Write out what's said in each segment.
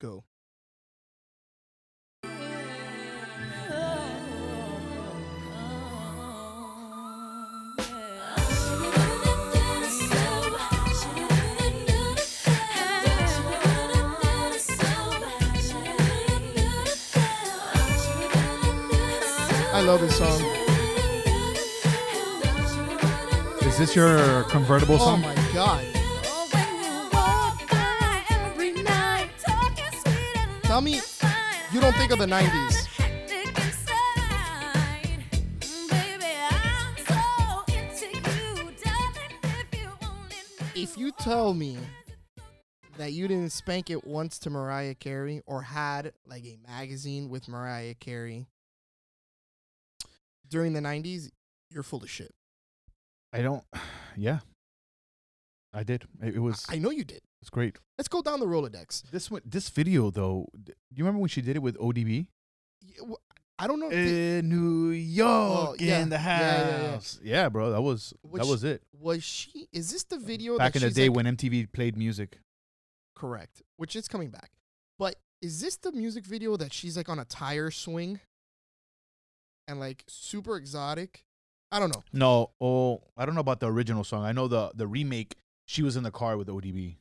Go. I love this song. Is this your convertible song? Oh song? my god. Tell me you don't think of the 90s. If you tell me that you didn't spank it once to Mariah Carey or had like a magazine with Mariah Carey during the 90s, you're full of shit. I don't. Yeah, I did. It, it was. I know you did. It's great. Let's go down the Rolodex. This one, this video though. Do you remember when she did it with ODB? Y- wh- I don't know. In New York, Oh, yeah. in the house. Yeah, Yeah, yeah, yeah. bro, that was Which- that was it. was she? Is this the video Back in the day like- when MTV played music. Correct. Which is coming back. But is this the music video that she's like on a tire swing and like super exotic? I don't know. No, oh, I don't know about the original song. I know the the remake. She was in the car with ODB.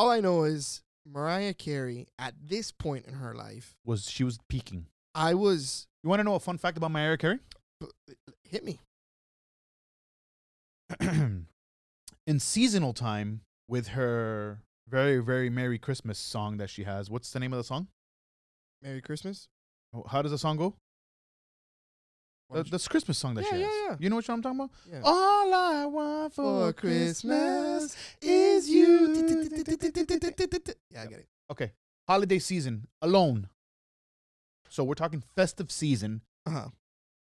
All I know is Mariah Carey at this point in her life, Was she was peaking? I was You want to know a fun fact about Mariah Carey? hit me. in seasonal time with her very very merry christmas song that she has what's the name of the song Merry Christmas. Oh, how does the song go The, this christmas song that Yeah, she yeah, has yeah. you know what i'm talking about Yeah. all i want for, christmas is you Yeah, I get it. okay holiday season alone so we're talking festive season Uh huh.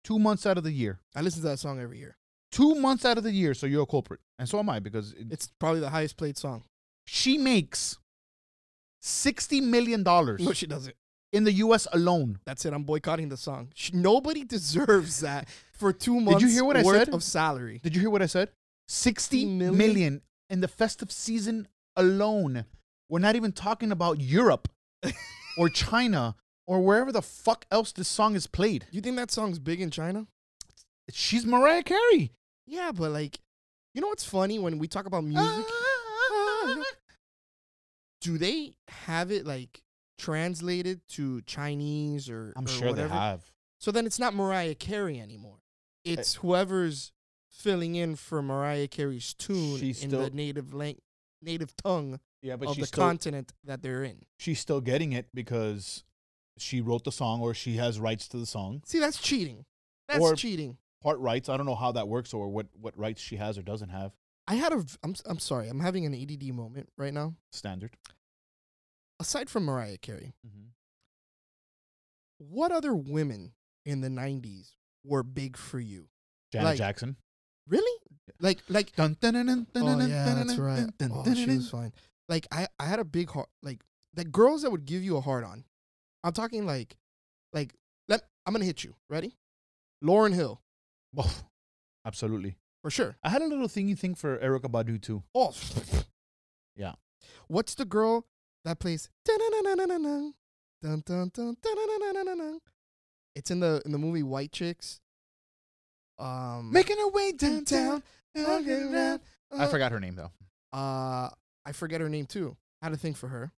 two months out of the year I listen to that song every year. two months out of the year so you're a culprit and so am i because it, It's probably the highest played song. she makes 60 million dollars No, she doesn't. In the us alone That's it. I'm boycotting the song. Nobody deserves that for two months. Did you hear what I said? Of salary. Did you hear what I said? 60 million? million in the festive season alone. We're not even talking about Europe or China or wherever the fuck else this song is played. You think that song's big in China? She's Mariah Carey. Yeah, but like, you know what's funny when we talk about music? Ah, ah, ah, Do they have it like translated to Chinese or? I'm or sure whatever? they have. So then it's not Mariah Carey anymore. It's whoever's filling in for Mariah Carey's tune She's in still- the native lang- native tongue Yeah, but of she's the still, continent that they're in. she's still getting it because she wrote the song or she has rights to the song. See, that's cheating. That's Or- cheating. Part rights. I don't know how that works or what, what rights she has or doesn't have. I had a. I'm. I'm sorry. I'm having an ADD moment right now. Standard. Aside from Mariah Carey, Mm-hmm. what other women in the '90s were big for you? Janet Like- Jackson. Really? Like, like. Dun, dun, dun, dun, dun, Oh dun, yeah, dun, that's dun, right. dun, Oh, dun, she dun, was fine. Like, I, I had a big heart. Like, the girls that would give you a heart on. I'm talking like, like. Let I'm gonna hit you. Ready? Lauryn Hill Oh, absolutely. for sure. I had a little thingy thing for Erykah Badu too. Oh, Yeah. What's the girl that plays? dun-dun-dun-dun-dun? It's in the in the movie White Chicks. Um, Making her way downtown. walking around. I forgot her name though. Uh, I forget her name too. Had a thing for her.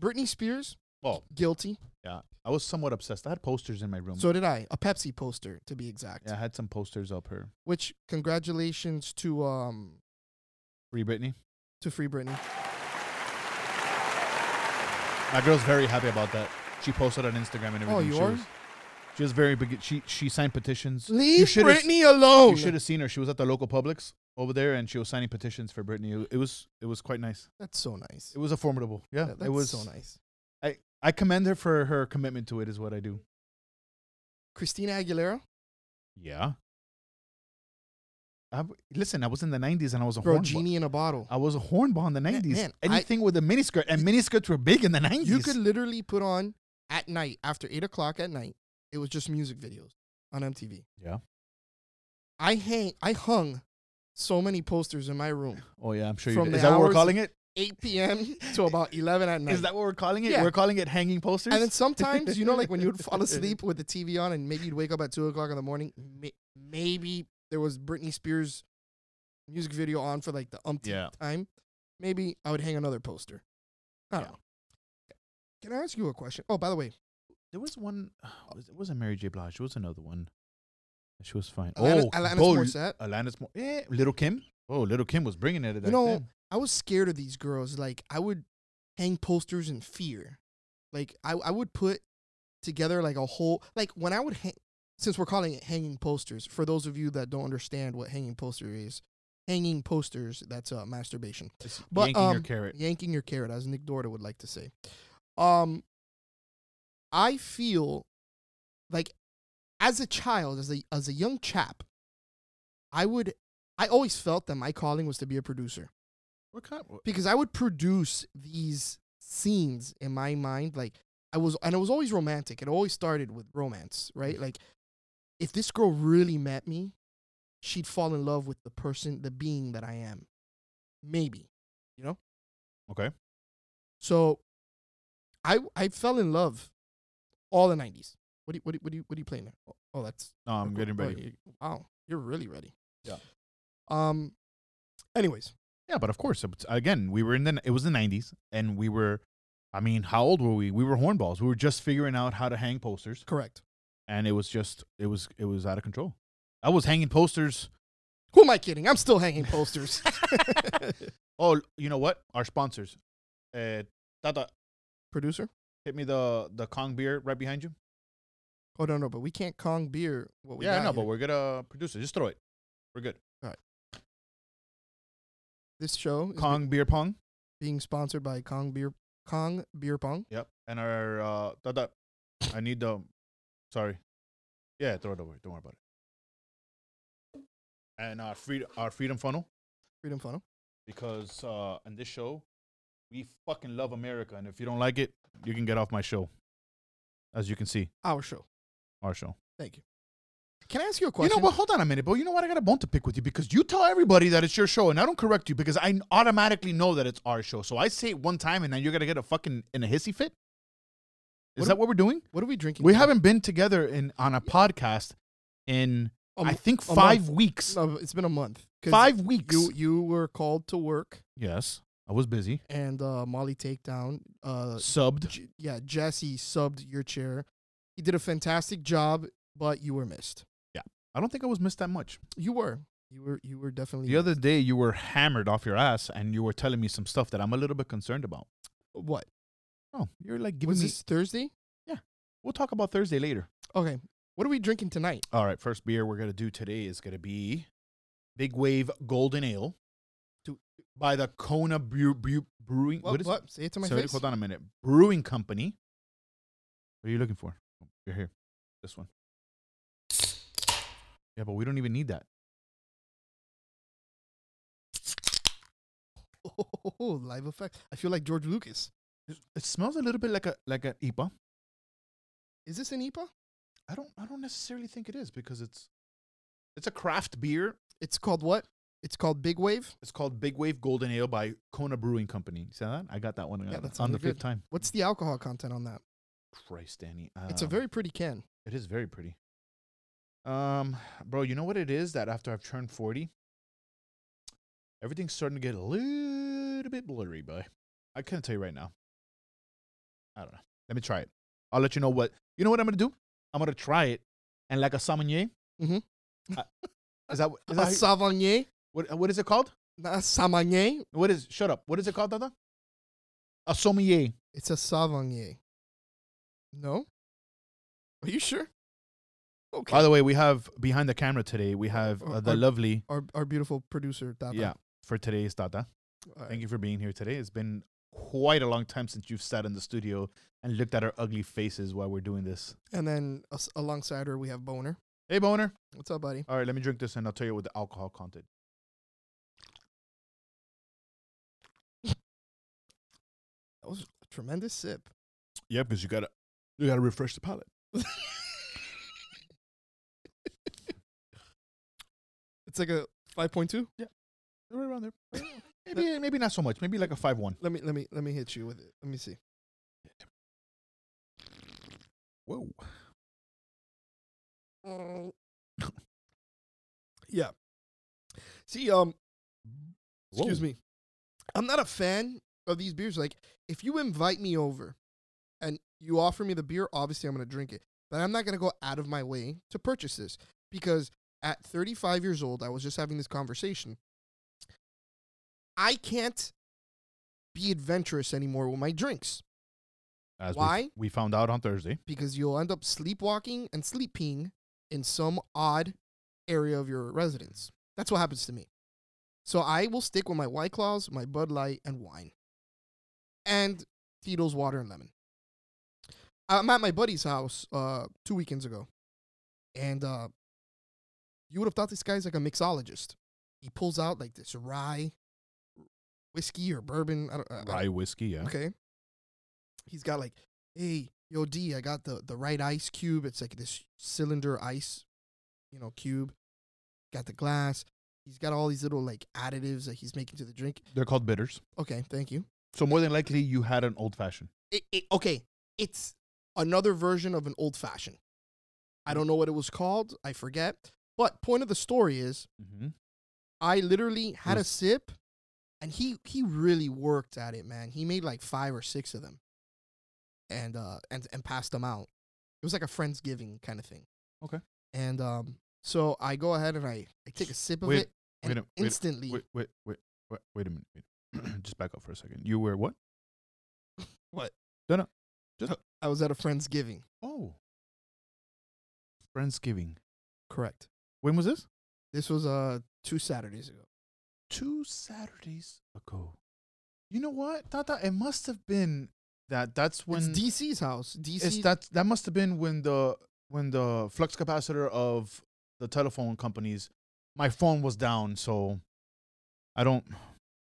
Britney Spears, Oh, guilty. yeah. I was somewhat obsessed. I had posters in my room. So did I. A Pepsi poster, to be exact. yeah, I had some posters up her. Which congratulations to um Free Britney. to Free Britney. My girl's very happy about that. She posted on Instagram and oh, everything. Oh, you she are? Was, she was very big. She she signed petitions. you Leave should've- Britney alone. You should have seen her. She was at the local Publix over there, and she was signing petitions for Britney. It, it was it was quite nice. That's so nice. It was a formidable. Yeah, That- that's it was. so nice. I I commend her for her commitment to it. Is what I do. Christina Aguilera, Yeah. I, listen, I was in the '90s and I was a bro, hornball. genie in a bottle. I was a hornball in the '90s. man, I- Anything with a miniskirt, and miniskirts were big in the '90s. You could literally put on at night after eight o'clock at night. It was just music videos on MTV. Yeah. I hang, I hung so many posters in my room. Oh yeah, I'm sure you did. Is that what we're calling it? 8 p.m. to about 11 at night. Is that what we're calling it? Yeah. We're calling it hanging posters. and then sometimes, you know, like when you would fall asleep with the TV on and maybe you'd wake up at 2 o'clock in the morning, maybe there was Britney Spears music video on for like the umpteenth Yeah. time. Maybe I would hang another poster. I don't Yeah. know. Can I ask you a question? Oh, by the way, there was one. It wasn't Mary J. Blige. It was another one. She was fine. Oh, Alanis oh, Morissette. Alanis Mor- eh, Little Kim. Oh, Little Kim was bringing it. At that know, time. I was scared of these girls. Like I would hang posters in fear. Like I, I would put together like a whole like when I would hang since we're calling it hanging posters, for those of you that don't understand what hanging poster is, hanging posters, that's uh, masturbation. It's But, yanking your um, carrot. Yanking your carrot, as Nick Dorda would like to say. Um I feel like as a child, as a as a young chap, I would I always felt that my calling was to be a producer What kind? Of, because I would produce these scenes in my mind. Like I was, and it was always romantic. It always started with romance, right? Like if this girl really met me, she'd fall in love with the person, the being that I am. Maybe, you know. okay. So, I I fell in love all the '90s. What do you, what do you, what do you, what are you playing there? Oh, oh, that's No, I'm cool. getting Oh, ready. you- wow, you're really ready. Yeah. Um. Anyways, Yeah, but of course, again, we were in the. It was the '90s, and we were. I mean, how old were we? We were hornballs. We were just figuring out how to hang posters, correct. And it was just. It was. It was out of control. I was hanging posters. Who am I kidding? I'm still hanging posters. oh, you know what? Our sponsors. Uh, Tata, Producer. hit me the the Kong beer right behind you. Oh no, no, but we can't Kong beer. What we yeah, no, here. but we're gonna produce it. Just throw it. We're good. All right. This show is Kong beer pong. being sponsored by Kong Beer Kong Beer Pong. Yep. And our uh Tata, I need the. Sorry. Yeah, throw it away. Don't worry about it. And our freedom, our freedom funnel. Freedom Funnel. because uh in this show we fucking love America and if you don't like it, you can get off my show. As you can see, Our show. our show. Thank you. Can I ask you a question? You know what? Hold on a minute, bro. You know what? I got a bone to pick with you because you tell everybody that it's your show, and I don't correct you because I automatically know that it's our show. So I say it one time, and then you're gonna get a fucking in a hissy fit. Is What that what we're doing? What are we drinking? We today? haven't been together in on a podcast in A I think five month. weeks. No, it's been a month. Five weeks. You you were called to work, yes, I was busy. and uh, Molly Takedown. Uh, Subbed. J- yeah, Jesse subbed your chair. He did a fantastic job, but you were missed. Yeah, I don't think I was missed that much. You were. You were. You were definitely. The other day, you were hammered off your ass, and you were telling me some stuff that I'm a little bit concerned about. what Oh, you're like giving was me. this Thursday? Yeah. We'll talk about Thursday later. Okay. What are we drinking tonight? All right, first beer we're gonna do today is gonna be Big Wave Golden Ale Do- by the Kona Brew, Brew, Brewing. What? what is what? Say it to my sorry, face. Hold on a minute. Brewing Company. What are you looking for? Oh, you're here. This one. Yeah, but we don't even need that. Oh, live effect. I feel like George Lucas. It, smells a little bit like a like a IPA. Is this an IPA? I don't I don't necessarily think it is because it's it's a craft beer. It's called what? It's called Big Wave. It's called Big Wave Golden Ale by Kona Brewing Company. See that? I got that one. Yeah, uh, that on the sounded fifth time. What's the alcohol content on that? Christ, Danny. It's a Um, very pretty can. It is very pretty. Um, bro, you know what it is that after I've turned forty, everything's starting to get a little bit blurry, boy. I can't tell you right now. I don't know. Let me try it. I'll let you know what. You know what I'm gonna do? I'm gonna try it, and like a sommelier. Mhm. Uh, is that is that you- Sauvignon. what? What is it called? Not a Sauvignon. What is? Shut up. What is it called, Dada? A sommelier. It's a Sauvignon. No? Are you sure? Okay. By the way, we have behind the camera today. We have uh, the Our- lovely our, our beautiful producer, Tata. yeah for today's Tata. All Thank you for being here today. It's been quite a long time since you've sat in the studio and looked at our ugly faces while we're doing this. And then us, alongside her, we have Boner. Hey, Boner. What's up, buddy? All right, let me drink this and I'll tell you what the alcohol content. That was a tremendous sip. Yeah, because you gotta you gotta refresh the palate. It's like a 5.2. Yeah, Right around there. Maybe maybe not so much. Maybe like a five one. Let me let me let me hit you with it. Let me see. Whoa. yeah. See, um, excuse Whoa. me. I'm not a fan of these beers. Like, if you invite me over and you offer me the beer, obviously I'm gonna drink it. But I'm not gonna go out of my way to purchase this because at 35 years old, I was just having this conversation. I can't be adventurous anymore with my drinks As Why? We, found out on Thursday. because you'll end up sleepwalking and sleeping in some odd area of your residence. That's what happens to me. So I will stick with my White Claws, my Bud Light, and wine, and Tito's water and lemon. I'm at my buddy's house uh, two weekends ago, and uh, you would have thought this guy's like a mixologist. He pulls out like this rye whiskey or bourbon. I don't, I- I Rye whiskey, yeah. Okay. He's got like, hey, yo, D, I got the the right ice cube. It's like this cylinder ice, you know, cube. Got the glass. He's got all these little like additives that he's making to the drink. They're called bitters. Okay, thank you. So more than likely you had an old fashioned. It, it, okay, it's another version of an old fashioned. I don't know what it was called. I forget. But point of the story is, Mm-hmm. I literally had a sip, and he he really worked at it, man. He made like five or six of them, and uh and and passed them out. It was like a friendsgiving kind of thing. Okay. And um, so I go ahead and I I take a sip of Wait, it, and wait a- wait instantly, Wait, wait, wait, wait, wait a minute. Wait. Just back up for a second. You were what? What? No, no. Just I was at a friendsgiving. Oh. Friendsgiving. Correct. When was this? This was uh two Saturdays ago. Two Saturdays ago. You know what, Tata? It must have been that. That's when it's DC's house. DC. it's that. That must have been when the when the flux capacitor of the telephone companies. My phone was down, so I don't.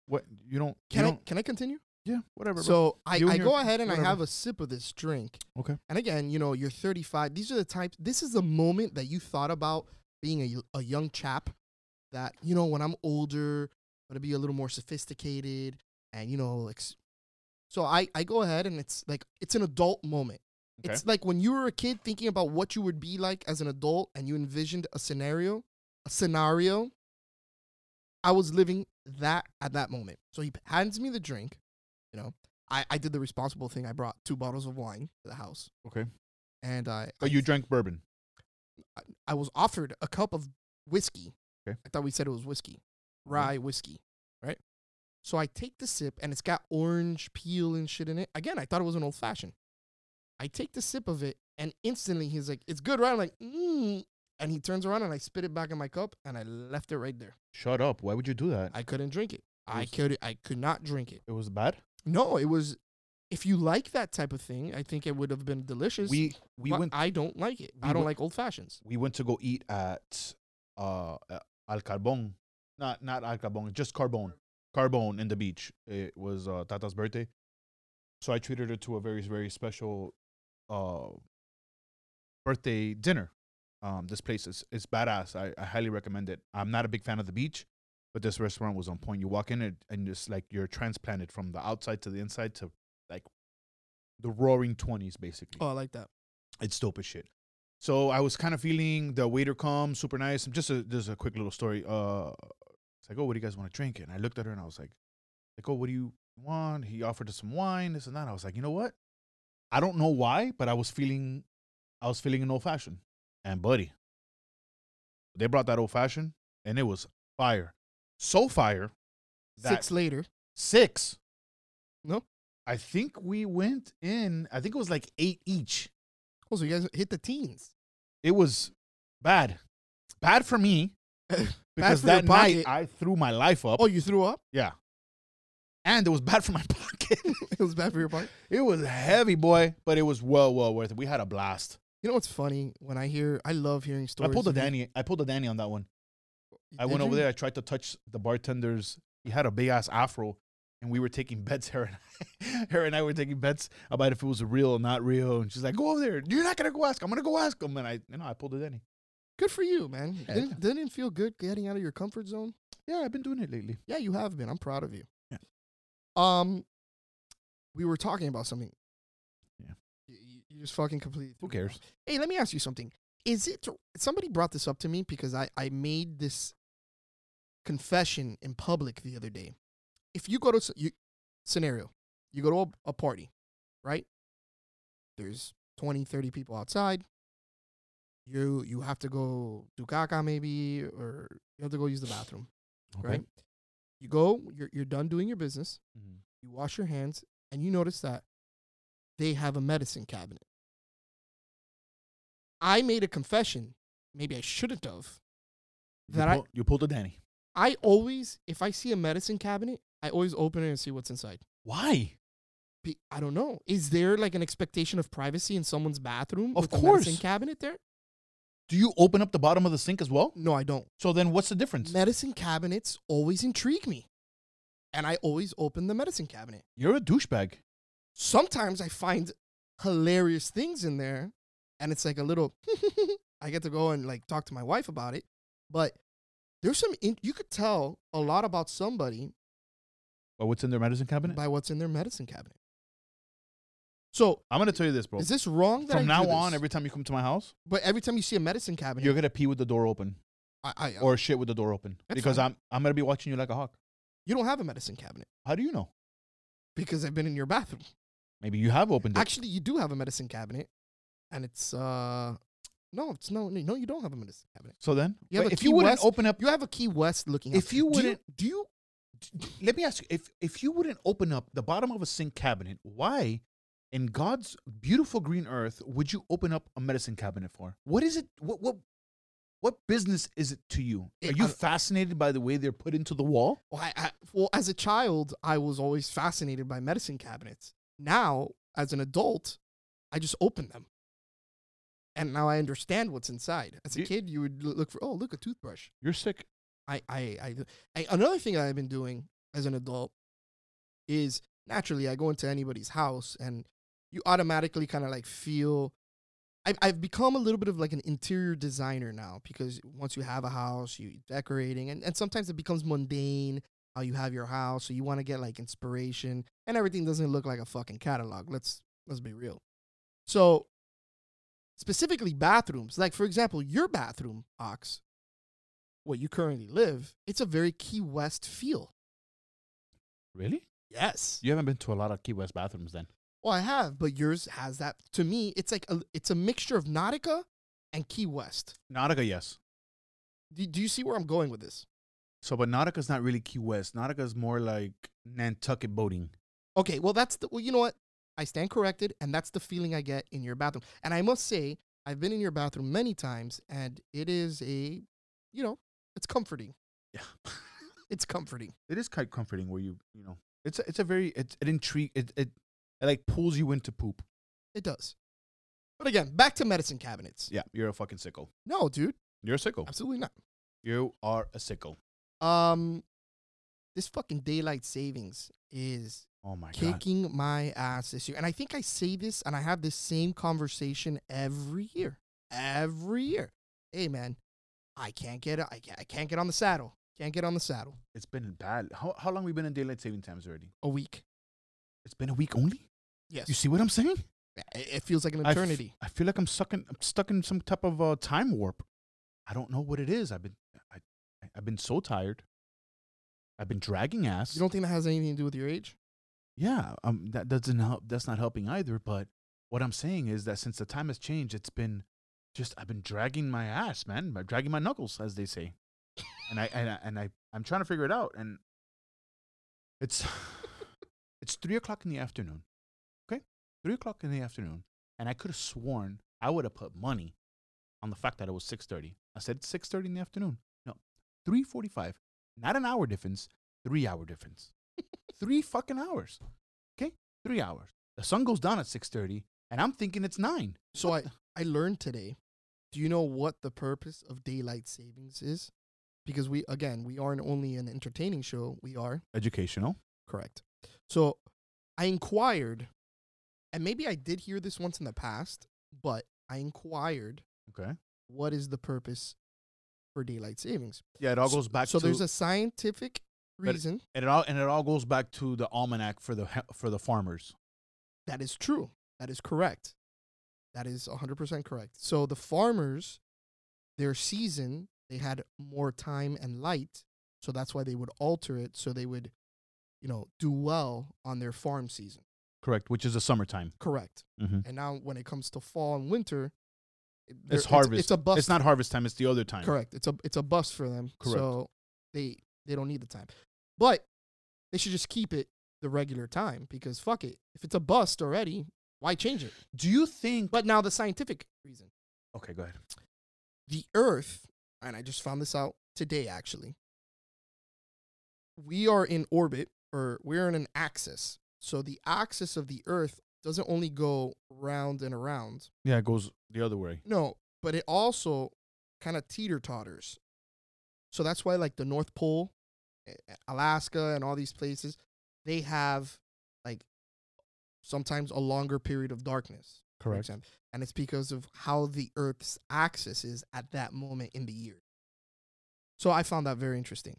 What you don't? can you I don't, can I continue? Yeah, whatever. So I, I go ahead and I have a sip of this drink. Okay. And again, you know, you're 35. These are the types. This is the moment that you thought about being a, a young chap. That you know, when I'm older, I'm gonna be a little more sophisticated, and you know, ex- so I I go ahead and it's like it's an adult moment. Okay. It's like when you were a kid thinking about what you would be like as an adult, and you envisioned a scenario, a scenario. I was living that at that moment. So he hands me the drink. You know, I, I did the responsible thing. I brought two bottles of wine to the house, okay. and I But you drank bourbon. I, I was offered a cup of whiskey. Okay. I thought we said it was whiskey, rye whiskey, right? So I take the sip, and it's got orange peel and shit in it. Again, I thought it was an old fashioned. I take the sip of it, and instantly he's like, "It's good, right?" I'm like, mm. and he turns around and I spit it back in my cup, and I left it right there. Shut up. Why would you do that? I couldn't drink it. I was- could I could not drink it. it was bad. No, it was. If you like that type of thing, I think it would have been delicious. We we went I don't like it. we I don't went- like old fashions. we went to go eat at uh, Al Carbon. Not not Al Carbon, just Carbone. Carbone in the beach. It was uh, Tata's birthday. So I treated her to a very very special uh birthday dinner. Um this place is is badass. I, I highly recommend it. I'm not a big fan of the beach, but this restaurant was on point. You walk in it and just like you're transplanted from the outside to the inside to like the roaring 20s basically Oh, I like that. it's dope as shit. So I was kind of feeling the waiter come super nice. Just a just a quick little story. Uh, it's like, oh, what do you guys want to drink? And I looked at her and I was like, like, oh, what do you want? He offered us some wine, this and that. I was like, you know what? I don't know why, but I was feeling, I was feeling an old fashioned. And buddy, they brought that old fashioned, and it was fire, so fire. That Six later. six. No? I think we went in. I think it was like eight each. So you guys hit the teens. it was bad. Bad for me because for that night. I threw my life up. Oh, you threw up? Yeah. And it was bad for my pocket. it was bad for your pocket. it was heavy, boy, but it was well, well worth it. We had a blast. You know what's funny? When I hear, I love hearing stories. I pulled a of you- Danny. I pulled a Danny on that one. I Did went over there. I tried to touch the bartender's. He had a big ass afro, and we were taking bets. Her and I, her and I were taking bets about if it was real or not real. And she's like, "Go over there. You're not gonna go ask. I'm gonna go ask him." And I, you know, I pulled a Danny. Good for you, man. Yeah. Didn't, didn't it feel good getting out of your comfort zone? Yeah, I've been doing it lately. Yeah, you have been. I'm proud of you. Yeah. Um, we were talking about something. Yeah. You, you- you just fucking completely. Who cares? Hey, let me ask you something. Is it somebody brought this up to me because I I made this confession in public the other day. If you go to you, scenario, you go to a, a party, right? There's 20, 30 people outside. You you have to go do caca maybe, or you have to go use the bathroom, right? You go, you're you're done doing your business. Mhm. You wash your hands, and you notice that they have a medicine cabinet. I made a confession. Maybe I shouldn't have. You, That I- you pulled a Danny. I always, if I see a medicine cabinet, I always open it and see what's inside. Why? Be- I don't know. Is there like an expectation of privacy in someone's bathroom? Of a medicine cabinet there? Do you open up the bottom of the sink as well? No, I don't. So then, what's the difference? Medicine cabinets always intrigue me, and I always open the medicine cabinet. You're a douchebag. Sometimes I find hilarious things in there, and it's like a little. I get to go and like talk to my wife about it, but there's some. In- you could tell a lot about somebody Well, what's in their medicine cabinet? by what's in their medicine cabinet. So I'm gonna tell you this, bro. is this wrong? That From I now do on, every time you come to my house, but every time you see a medicine cabinet, you're gonna pee with the door open I, I, or shit with the door open That's because fine. I'm I'm gonna be watching you like a hawk. you don't have a medicine cabinet How do you know? because I've been in your bathroom. Maybe you have opened it. Actually, you do have a medicine cabinet, and it's uh, no, it's no, no, you don't have a medicine cabinet. so then, You have a if you wouldn't West- open up, You have a Key West looking. if out. you Do wouldn't, do you? Let me ask you: if if you wouldn't open up the bottom of a sink cabinet, why, in God's beautiful green earth, would you open up a medicine cabinet for? What is it? What what? What business is it to you? Are you fascinated by the way they're put into the wall? Well, I, I, well, as a child, I was always fascinated by medicine cabinets. Now, as an adult, I just open them, and now I understand what's inside. As a You- kid, you would look for, oh, look, a toothbrush. You're sick. I, I, I, I, another thing that I've been doing as an adult is naturally I go into anybody's house and you automatically kind of like feel. I've, I've become a little bit of like an interior designer now because once you have a house, you decorating, and, and sometimes it becomes mundane how you have your house, so you want to get like inspiration, and everything doesn't look like a fucking catalog. Let's let's be real. So specifically bathrooms, like for example, your bathroom, Ox, where you currently live, it's a very Key West feel. Really? Yes. You haven't been to a lot of Key West bathrooms then. Well, I have, but yours has that. To me, it's like a, it's a mixture of Nautica and Key West. Nautica, yes. Do, do you see where I'm going with this? So, but Nautica's not really Key West. Nautica's more like Nantucket boating. Okay, well that's the well, you know what? I stand corrected, and that's the feeling I get in your bathroom. And I must say, I've been in your bathroom many times, and it is a, you know, it's comforting. Yeah. It's comforting. it is quite comforting where you, you know, it's a, it's a very, it, it intrigue, it, it, it like pulls you into poop. It does. But again, back to medicine cabinets. Yeah, you're a fucking sickle. No, dude, You're a sickle. absolutely not. You are a sickle. Um, this fucking daylight savings is Oh my god. kicking my ass this year. And I think I say this and I have this same conversation every year. Every year. Hey man, I can't get I can't, I can't get on the saddle. Can't get on the saddle. It's been bad. How how long we been in daylight saving times already? A week. It's been a week only. Yes. You see what I'm saying? it, it feels like an eternity. I feel like I'm stuck in I'm stuck in some type of uh, time warp. I don't know what it is. I've been I, I I've been so tired. I've been dragging ass. you don't think that has anything to do with your age? Yeah, um, that doesn't help. That's not helping either. But what I'm saying is that since the time has changed, it's been just I've been dragging my ass, man, by dragging my knuckles, as they say, and I and I, and I I'm trying to figure it out, and it's it's three o'clock in the afternoon. Okay, three o'clock in the afternoon, and I could have sworn I would have put money on the fact that it was six thirty. I said six thirty in the afternoon. No, three forty-five. Not an hour difference, three hour difference. three fucking hours. Okay, three hours. The sun goes down at six thirty, and I'm thinking it's nine. So What I I learned today. Do you know what the purpose of daylight savings is? Because we again, we aren't only an entertaining show, we are educational. Correct. So I inquired, and maybe I did hear this once in the past, but I inquired Okay. what is the purpose for daylight savings. Yeah, it all So- goes back So to there's a scientific reason and it all and it all goes back to the almanac for the for the farmers. that is true. That is correct. That is 100% correct. So the farmers, their season, they had more time and light. So that's why they would alter it. So they would, you know, do well on their farm season. Correct, which is the summertime. Correct. Mm-hmm. And now when it comes to fall and winter, it- It's harvest. It's, a bust. It's not harvest time. It's the other time. correct. It's a it's a bust for them. Correct. So they they don't need the time, but they should just keep it the regular time because fuck it. If it's a bust already, why change it? Do you think? But now the scientific reason, okay, go ahead. the Earth, and I just found this out today actually. We are in orbit, or we're in an axis. So the axis of the Earth doesn't only go round and around. Yeah, it goes the other way. No, but it also kind of teeter totters. So that's why, like the North Pole, Alaska, and all these places, they have sometimes a longer period of darkness. Correct. And it's because of how the Earth's axis is at that moment in the year. So I found that very interesting.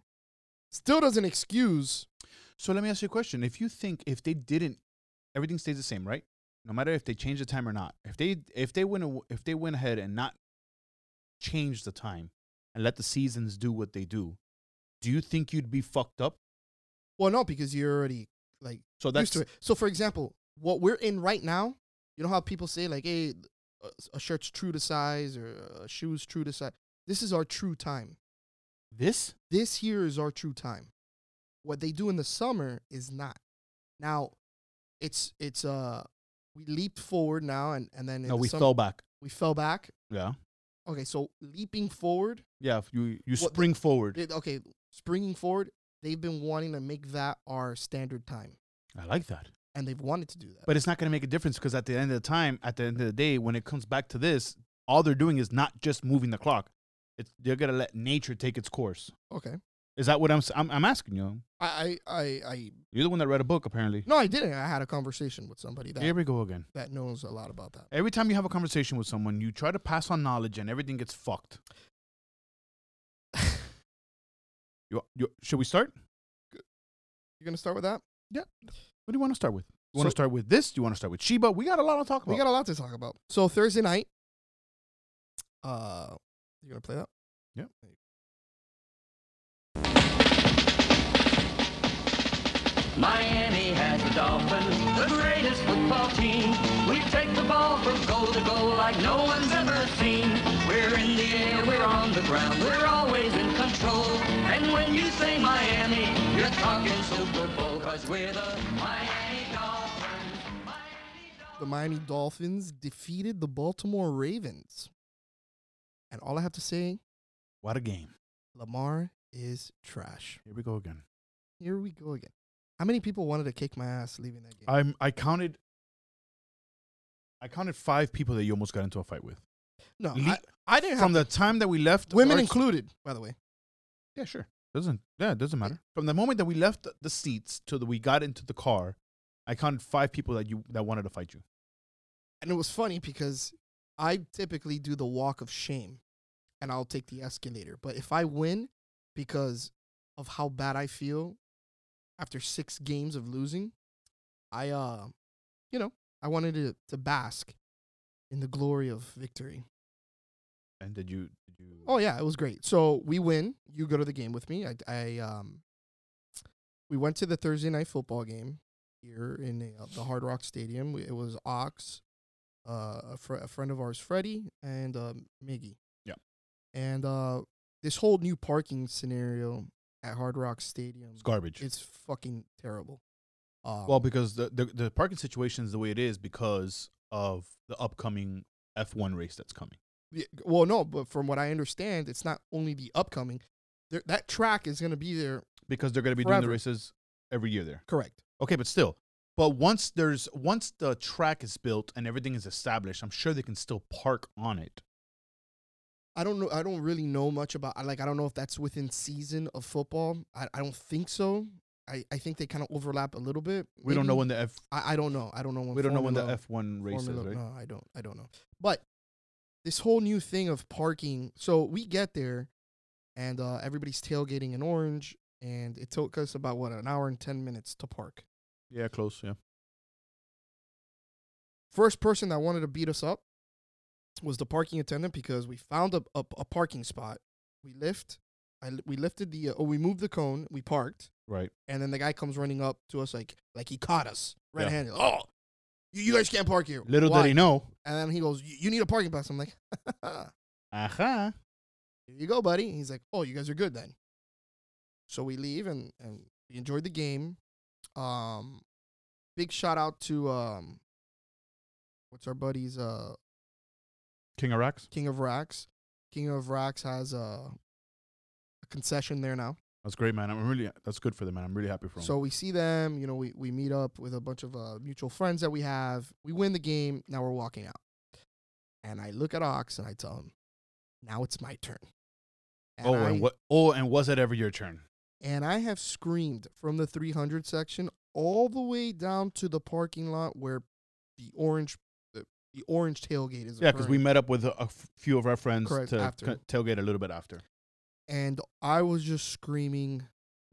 Still doesn't excuse. So let me ask you a question. If you think if they didn't, everything stays the same, right? No matter if they change the time or not. If they if they went aw- if they went ahead and not change the time and let the seasons do what they do, do you think you'd be fucked up? Well, no, because you're already like So used that's to it. So, for example, what we're in right now, you know how people say like, "Hey, a, a shirt's true to size or a shoe's true to size." This is our true time. this. This here is our true time. What they do in the summer is not. Now, it's it's uh we leaped forward now and and then No, the we sum- fell back. we fell back. Yeah. Okay, so leaping forward, Yeah. You you What- spring forward. it, okay, springing forward. They've been wanting to make that our standard time, I like that. And they've wanted to do that. But it's not going to make a difference because at the end of the time, at the end of the day, when it comes back to this, all they're doing is not just moving the clock. It's they're going to let nature take its course. okay, Is that what I'm I'm, I'm asking you? I I I, You're the one that read a book, apparently. No, I didn't. I had a conversation with somebody that Here we go again. that knows a lot about that. Every time you have a conversation with someone, you try to pass on knowledge, and everything gets fucked. You, you, should we start? You're gonna start with that? What do you want to start with? You want to So- start with this? Do you want to start with Sheba? We got a lot to talk about. We got a lot to talk about. So Thursday night, uh, you gonna play that? Yep. Miami has the Dolphins, the greatest football team. We take the ball from goal to goal like no one's ever seen. We're in the air, we're on the ground, we're always in control. And when you say Miami, you're talking Super Bowl, cause we're the Miami Dolphins. Miami Dolphins. The Miami Dolphins defeated the Baltimore Ravens, and all I have to say, what a game! Lamar is trash. Here we go again. Here we go again. How many people wanted to kick my ass leaving that game? I'm. I counted. I counted five people that you almost got into a fight with. no, Le- I, I didn't From have the time that we left, women our- included, by the way. Yeah, sure. Doesn't yeah, it doesn't matter. From the moment that we left the seats till that we got into the car, I counted five people that you that wanted to fight you. And it was funny because I typically do the walk of shame and I'll take the escalator. But if I win because of how bad I feel after six games of losing, I uh you know, I wanted to, to bask in the glory of victory. And did you Oh yeah, it was great. So we win. You go to the game with me. I, I um, we went to the Thursday night football game here in the, uh, the Hard Rock Stadium. We, it was Ox, uh, a, fr- a friend of ours, Freddie, and um, Miggy. Yeah. And uh, this whole new parking scenario at Hard Rock Stadium, it's garbage. it's fucking terrible. Um, well, because the, the the parking situation is the way it is because of the upcoming F1 race that's coming. Well, no, but from what I understand, it's not only the upcoming. There, that track is going to be there. Because they're going to be doing the races every year there. Correct. Okay, but still. But once there's once the track is built and everything is established, I'm sure they can still park on it. I don't know. I don't really know much about. Like, I don't know if that's within season of football. I, I don't think so. I, I think they kind of overlap a little bit. We don't know when the F I, I don't know. I don't know when. we don't know when the F1 races. is, Formula- right? No, I don't. I don't know. But this whole new thing of parking. So we get there, and uh, everybody's tailgating in Orange, and it took us about what an hour and ten minutes to park. Yeah, close. Yeah. First person that wanted to beat us up was the parking attendant because we found a a, a parking spot. We lift, I we lifted the uh, oh we moved the cone, we parked, Right. and then the guy comes running up to us like like he caught us Yeah. red handed. Oh, you, you guys can't park here. Little Why? did he know. And then he goes, "You need a parking pass." I'm like, Aha. "Here you go, buddy." He's like, "Oh, you guys are good then." So we leave and and we enjoyed the game. Um, big shout out to um, what's our buddies uh King of Racks. King of Racks. King of Racks has a, a concession there now. That's great, man. I'm really. That's good for them, man. I'm really happy for them. So we see them, you know, we, we meet up with a bunch of uh, mutual friends that we have. We win the game. Now we're walking out. And I look at Ox and I tell him, now it's my turn. And oh, I, and what? Oh, and was it ever your turn? And I have screamed from the 300 section all the way down to the parking lot where the orange the, the orange tailgate is. Yeah, because we met up with a few of our friends Correct, to after. tailgate a little bit after. And I was just screaming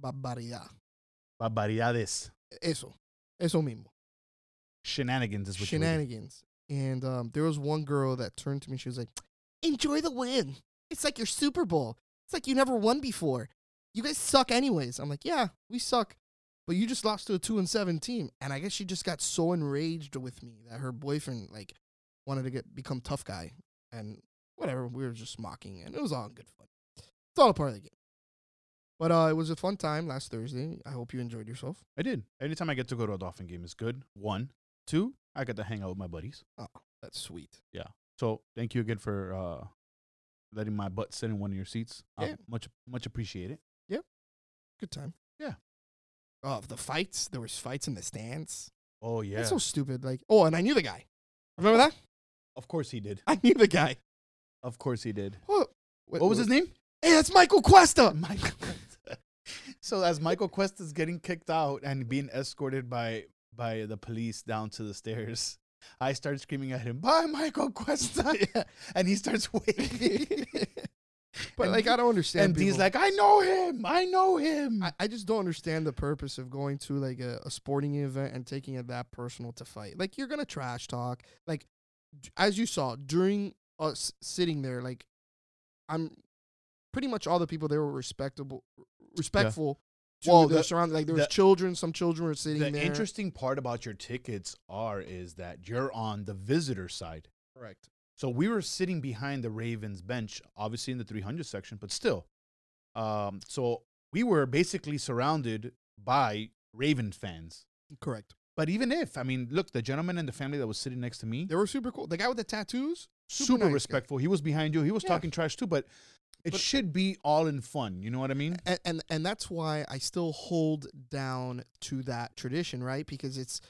barbaridad. Barbaridades. Eso. Eso mismo. Shenanigans is what you would do. shenanigans. And um, there was one girl that turned to me. She was like, "Enjoy the win. It's like your Super Bowl. It's like you never won before. You guys suck, anyways." I'm like, "Yeah, we suck, but you just lost to a two and seven team." And I guess she just got so enraged with me that her boyfriend like wanted to get become tough guy and whatever. We were just mocking, and it was all good fun. It's all a part of the game. But uh, it was a fun time last Thursday. I hope you enjoyed yourself. I did. Anytime I get to go to a Dolphin game is good. One. Two, I get to hang out with my buddies. Oh, that's sweet. Yeah. So thank you again for uh, letting my butt sit in one of your seats. Uh, Yeah. much much appreciated. Yep. Good time. Yeah. Oh, the fights. There was fights in the stands. Oh yeah. That's so stupid. Like, oh, and I knew the guy. Remember that? of course he did. I knew the guy. Of course he did. What, What was his name? Hey, that's Michael Cuesta. Michael. so as Michael Quest is getting kicked out and being escorted by by the police down to the stairs, I start screaming at him, "Bye, Michael Cuesta!" and he starts waving. but And- like, I don't understand. and he's people. like, "I know him. I know him." I, I just don't understand the purpose of going to like a, a sporting event and taking it that personal to fight. Like, you're gonna trash talk. Like, d- as you saw during us sitting there, like, I'm pretty much all the people there were respectable, respectful. To Well, the, surrounding, like there was the- children. Some children were sitting the there. The interesting part about your tickets are is that you're on the visitor side. Correct. So we were sitting behind the Ravens bench, obviously in the 300 section, but still. Um, so we were basically surrounded by Raven fans. Correct. But even if, I mean, look, the gentleman and the family that was sitting next to me, They were super cool. The guy with the tattoos, super, nice guy. respectful. He was behind you. He was Yeah. talking trash too, but it But- should be all in fun. You know what I mean? and, and and that's why I still hold down to that tradition, right? Because it's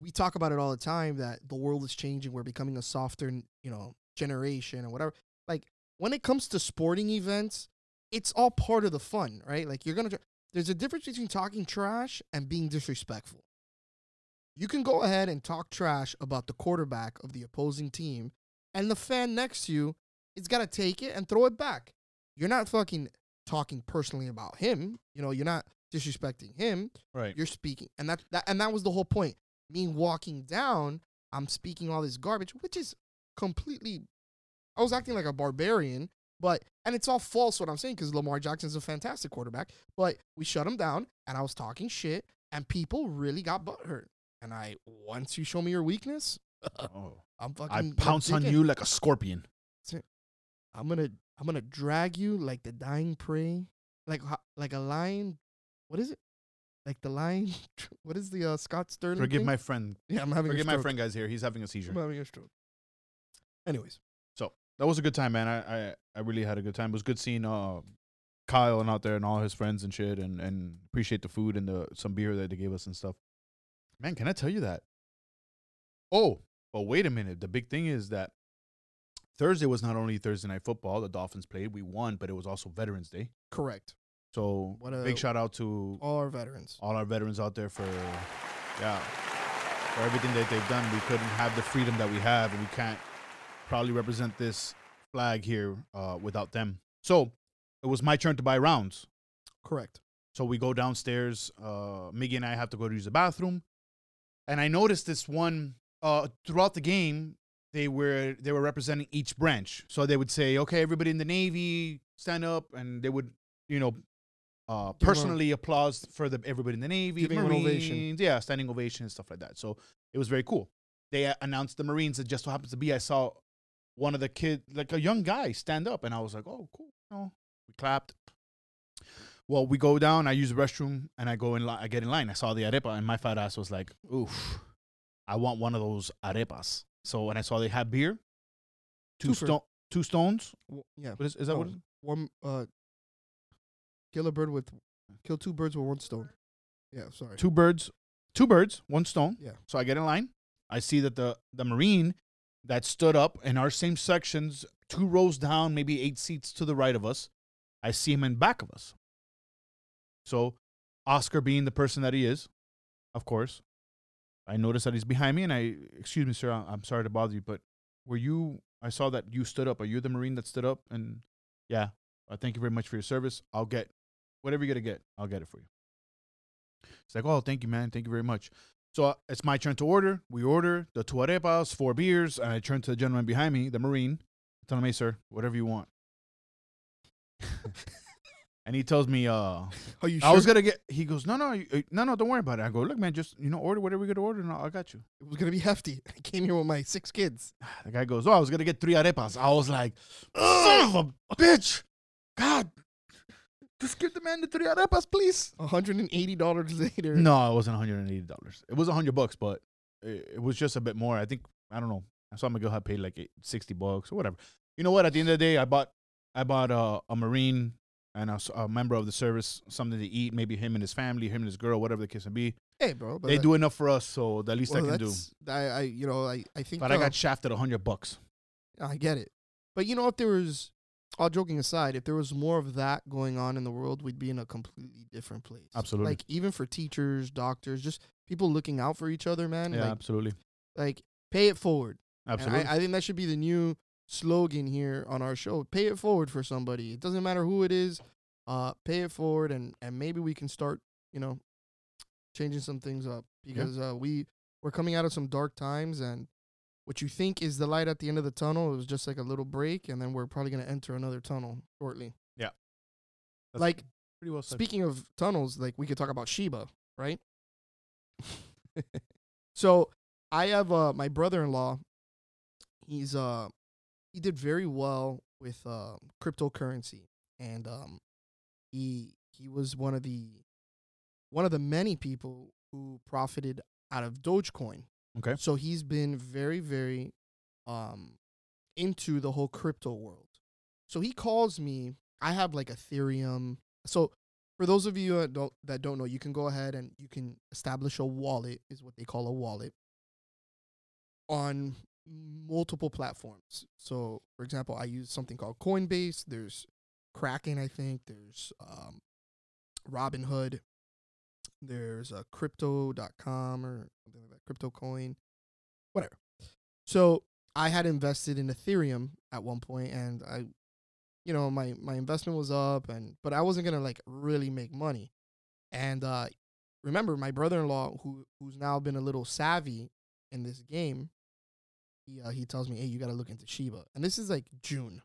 we talk about it all the time that the world is changing. We're becoming a softer, you know, generation or whatever. Like when it comes to sporting events, it's all part of the fun, right? Like you're gonna. There's a difference between talking trash and being disrespectful. You can go ahead and talk trash about the quarterback of the opposing team, and the fan next to you is got to take it and throw it back. You're not fucking talking personally about him. You know, you're not disrespecting him. Right. You're speaking, and that, that and that was the whole point. Me walking down, I'm speaking all this garbage, which is completely. I was acting like a barbarian, but and it's all false what I'm saying because Lamar Jackson's a fantastic quarterback. But we shut him down, and I was talking shit, and people really got butthurt. And I once you show me your weakness, Oh. I'm fucking. I pounce on you like a scorpion. I'm gonna I'm gonna drag you like the dying prey, like like a lion. What is it? Like the lion? What is the uh, Scott Sterling? Forgive thing? my friend. yeah. I'm having Forgive my friend, guys. Here, he's having a seizure. I'm having a stroke. Anyways, so that was a good time, man. I, I, I really had a good time. It was good seeing uh Kyle and out there and all his friends and shit, and and appreciate the food and the some beer that they gave us and stuff. Man, can I tell you that? Oh, but wait a minute. The big thing is that Thursday was not only Thursday night football. The Dolphins played, we won, but it was also Veterans Day. correct. So What a- big shout out to All our veterans. all our veterans out there for yeah for everything that they've done. We couldn't have the freedom that we have, and we can't probably represent this flag here uh, without them. So it was my turn to buy rounds. Correct. So we go downstairs. Uh, Miggy and I have to go to use the bathroom, and I noticed this one uh, throughout the game. They were they were representing each branch. So they would say, "Okay, everybody in the Navy, stand up," and they would, you know, uh, Give 'em a- personally applause for the everybody in the Navy, Giving Marines, yeah, standing ovation and stuff like that. So it was very cool. They uh, announced the Marines. It just so happens to be I saw one of the kid, like a young guy, stand up, and I was like, "Oh, cool!" You know, we clapped. Well, we go down. I use the restroom, and I go in. Li- I get in line. I saw the arepa, and my fat ass was like, "Oof, I want one of those arepas." So when I saw they had beer, two Twofer. stone, two stones. W- yeah. What is, is that what? It is? One uh kill a bird with kill two birds with one stone. Yeah, sorry. Two birds, two birds, one stone. Yeah. So I get in line. I see that the the marine that stood up in our same sections, two rows down, maybe eight seats to the right of us. I see him in back of us. So Oscar being the person that he is, of course, I noticed that he's behind me and I excuse me, sir, I'm sorry to bother you, but were you I saw that you stood up. Are you the Marine that stood up? And yeah, uh, thank you very much for your service. I'll get whatever you're gonna get, I'll get it for you. It's like, oh, thank you, man. Thank you very much. So uh, it's my turn to order. We order the two arepas, four beers, and I turn to the gentleman behind me, the Marine. Tell him, hey, sir, whatever you want. and he tells me, uh, Are you I was gonna get. He goes, no, no, you- uh, no, no, don't worry about it. I go, look, man, just you know, order whatever you gonna order, and I I got you. it was gonna be hefty? I came here with my six kids. The guy goes, oh, I was gonna get three arepas. I was like, son of a bitch, God, just give the man the three arepas, please. hundred and eighty dollars later. No, it wasn't one hundred and eighty dollars. It was hundred bucks, but it, it was just a bit more. I think I don't know. I saw Miguel had paid like eight, sixty bucks or whatever. You know what? At the end of the day, I bought I bought uh, a marine and a member of the service something to eat. Maybe him and his family, him and his girl, whatever the case may be. Hey, bro. But they that- do enough for us, so the least well, I can do. I, I, you know, I, I think. But I uh, got shafted a hundred bucks. I get it. But you know, if there was, all joking aside, if there was more of that going on in the world, we'd be in a completely different place. Absolutely. Like even for teachers, doctors, just people looking out for each other, man. Yeah, Like, absolutely, like pay it forward. absolutely. I, I think that should be the new slogan here on our show. Pay it forward for somebody. It doesn't matter who it is. Uh, pay it forward, and and maybe we can start, you know, changing some things up because uh, we we're coming out of some dark times, and what you think is the light at the end of the tunnel it was just like a little break, and then we're probably gonna enter another tunnel shortly. That's like pretty well said. Speaking of tunnels, like we could talk about Shiba, right? so I have uh my brother-in-law. He's uh he did very well with uh, cryptocurrency, and um he he was one of the one of the many people who profited out of Dogecoin. Okay. So he's been very very um into the whole crypto world. So he calls me. I have like Ethereum. So for those of you that don't that don't know, you can go ahead and you can establish a wallet is what they call a wallet on multiple platforms. So for example, I use something called Coinbase. There's Kraken, I think. There's um, Robinhood. There's uh, crypto.com or something like that, crypto coin, whatever. So I had invested in Ethereum at one point and I you know, my my investment was up and but I wasn't going to like really make money. And uh remember my brother-in-law who who's now been a little savvy in this game, he uh, he tells me, "Hey, you got to look into Shiba." And this is like June.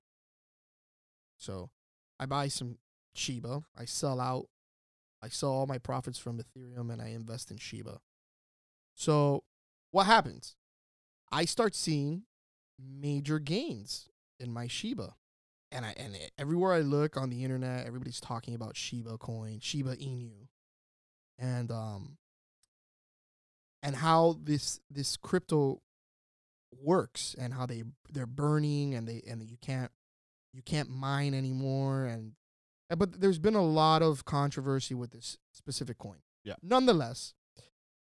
So, I buy some Shiba, I sell out, I sell all my profits from Ethereum and I invest in Shiba. So, what happens? I start seeing major gains in my Shiba. And I and everywhere I look on the internet, everybody's talking about Shiba coin, Shiba Inu. And um and how this this crypto works and how they they're burning and they and you can't you can't mine anymore and but there's been a lot of controversy with this specific coin. Yeah. Nonetheless,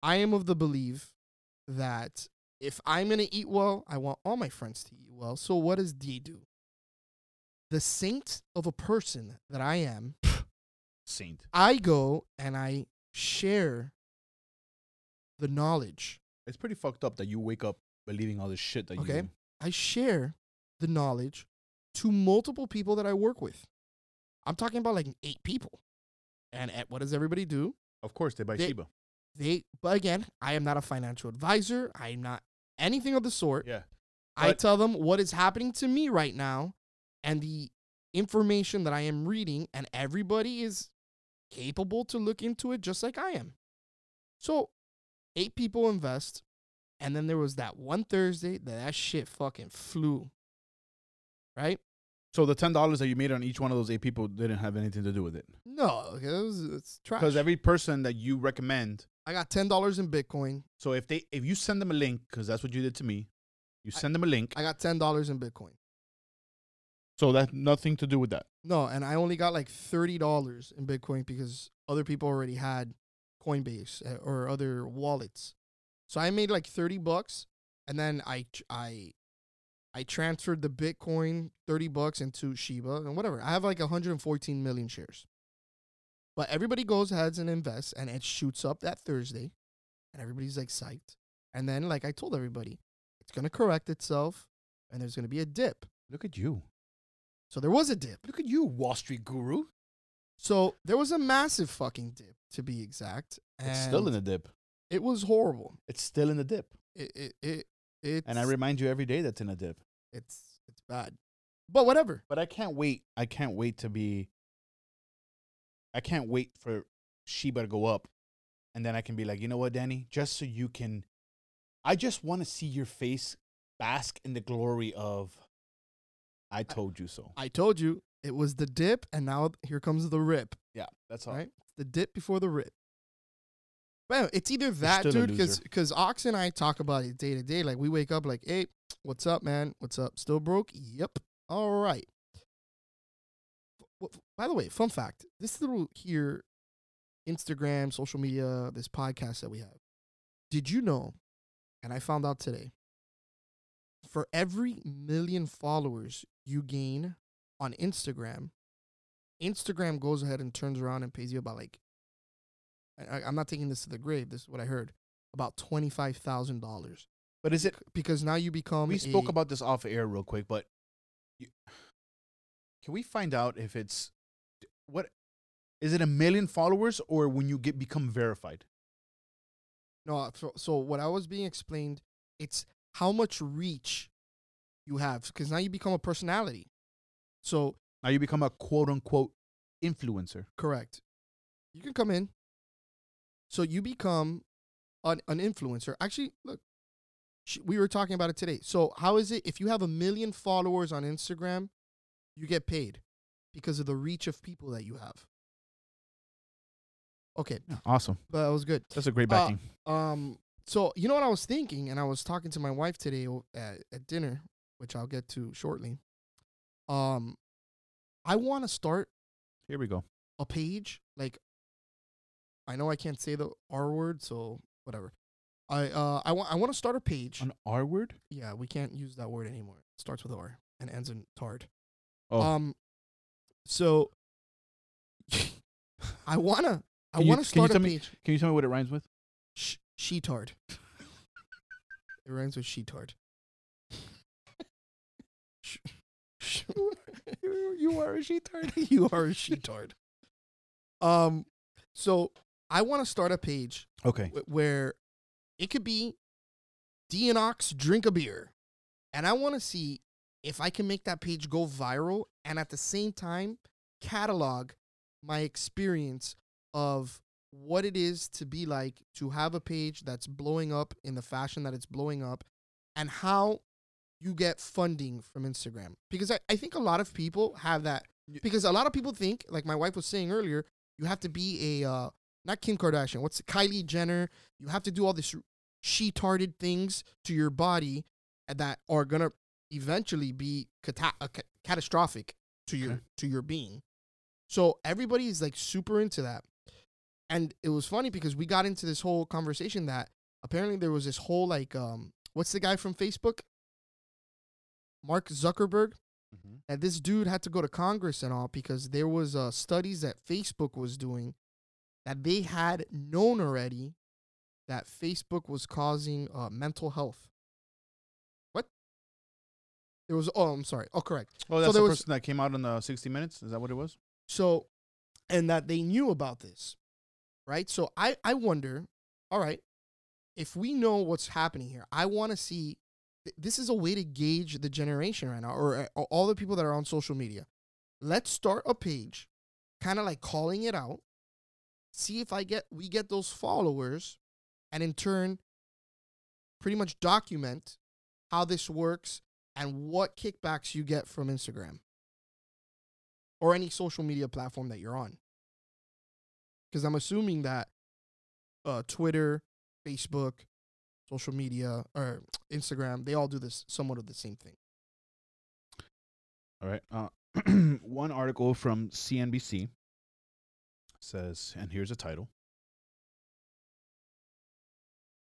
I am of the belief that if I'm gonna eat well, I want all my friends to eat well. So what does D do? The saint of a person that I am, Saint. I go and I share the knowledge. It's pretty fucked up that you wake up believing all this shit that Okay. you. I share the knowledge to multiple people that I work with. I'm talking about like eight people. And at, what does everybody do? Of course, they buy They- Shiba. They, but again, I am not a financial advisor. I'm not anything of the sort. Yeah. I tell them what is happening to me right now and the information that I am reading, and everybody is capable to look into it just like I am. So, eight people invest, and then there was that one Thursday that that shit fucking flew. Right? So the ten dollars that you made on each one of those eight people didn't have anything to do with it, No, it was it's trash. because every person that you recommend. I got ten dollars in Bitcoin. So if they if you send them a link, because that's what you did to me, you I- send them a link. I got ten dollars in Bitcoin. so that nothing to do with that. No, and I only got like thirty dollars in Bitcoin because other people already had Coinbase uh, or other wallets. So I made like thirty bucks, and then I I I transferred the Bitcoin thirty bucks into Shiba and whatever. I have like hundred and fourteen million shares. But everybody goes ahead and invests, and it shoots up that Thursday, and everybody's like psyched. And then, like I told everybody, it's gonna correct itself, and there's gonna be a dip. Look at you. So there was a dip. Look at you, Wall Street guru. So there was a massive fucking dip, to be exact. It's still in a dip. It was horrible. It's still in the dip. It it it it's, And I remind you every day that's in a dip. it's it's bad, but whatever. But I can't wait. I can't wait to be. I can't wait for Shiba to go up, and then I can be like, you know what, Danny? Just so you can, I just want to see your face bask in the glory of. I told you so. I told you it was the dip, and now here comes the rip. Yeah, that's all. Right, it's the dip before the rip. But it's either that, dude, because because Ox and I talk about it day to day. Like we wake up like, hey, what's up, man? What's up? Still broke? Yep. All right. By the way, fun fact: this little here, Instagram, social media, this podcast that we have. Did you know? And I found out today. For every million followers you gain on Instagram, Instagram goes ahead and turns around and pays you about like, I, I'm not taking this to the grave. This is what I heard about twenty five thousand dollars. But is it? Because now you become. We spoke a- about this off air real quick, but you, can we find out if it's what? Is it a million followers or when you get become verified? No, uh, so, so what I was being explained, it's how much reach you have because now you become a personality. So Now you become a quote unquote influencer. correct, you can come in. So you become an, an influencer. Actually, look, we were talking about it today. So how is it if you have a million followers on Instagram, you get paid because of the reach of people that you have. Okay, Awesome. that was good. That's a great Uh, backing. Um, so you know what I was thinking, and I was talking to my wife today at, at dinner, which I'll get to shortly. Um, I want to start Here we go. a page. Like, I know I can't say the R word, so whatever. I uh I want I want to start a page. An R word? yeah, we can't use that word anymore. It starts with R and ends in tard. Oh. Um, so I wanna I Can wanna you start a me- page. Can you tell me what it rhymes with? Sh- sheetard. it rhymes with sheetard. Sh- sh- you are a she sheetard. you are a she sheetard. Um, so I want to start a page Okay. w- where it could be Deanox drink a beer, and I want to see if I can make that page go viral, and at the same time catalog my experience of what it is to be like to have a page that's blowing up in the fashion that it's blowing up, and how you get funding from Instagram. Because I, I think a lot of people have that. Because a lot of people think, like my wife was saying earlier, you have to be a uh, not Kim Kardashian. What's Kylie Jenner? You have to do all this she-tarded things to your body that are gonna eventually be cata- uh, ca- catastrophic to your Okay. to your being. So everybody is like super into that, and it was funny because we got into this whole conversation that apparently there was this whole like um what's the guy from Facebook, Mark Zuckerberg Mm-hmm. and this dude had to go to Congress and all because there was uh, studies that Facebook was doing that they had known already that Facebook was causing uh, mental health. What? There was oh I'm sorry oh correct Oh, that's there the was- person that came out on the 60 Minutes. Is that what it was? So, and that they knew about this, right? So I I wonder, all right, if we know what's happening here, I want to see. th- This is a way to gauge the generation right now, or uh, all the people that are on social media. Let's start a page, kind of like calling it out. See if I get we get those followers, and in turn, pretty much document how this works and what kickbacks you get from Instagram or any social media platform that you're on. Because I'm assuming that uh, Twitter, Facebook, social media, or Instagram, they all do this somewhat of the same thing. All right. Uh, one article from CNBC says, and here's a title.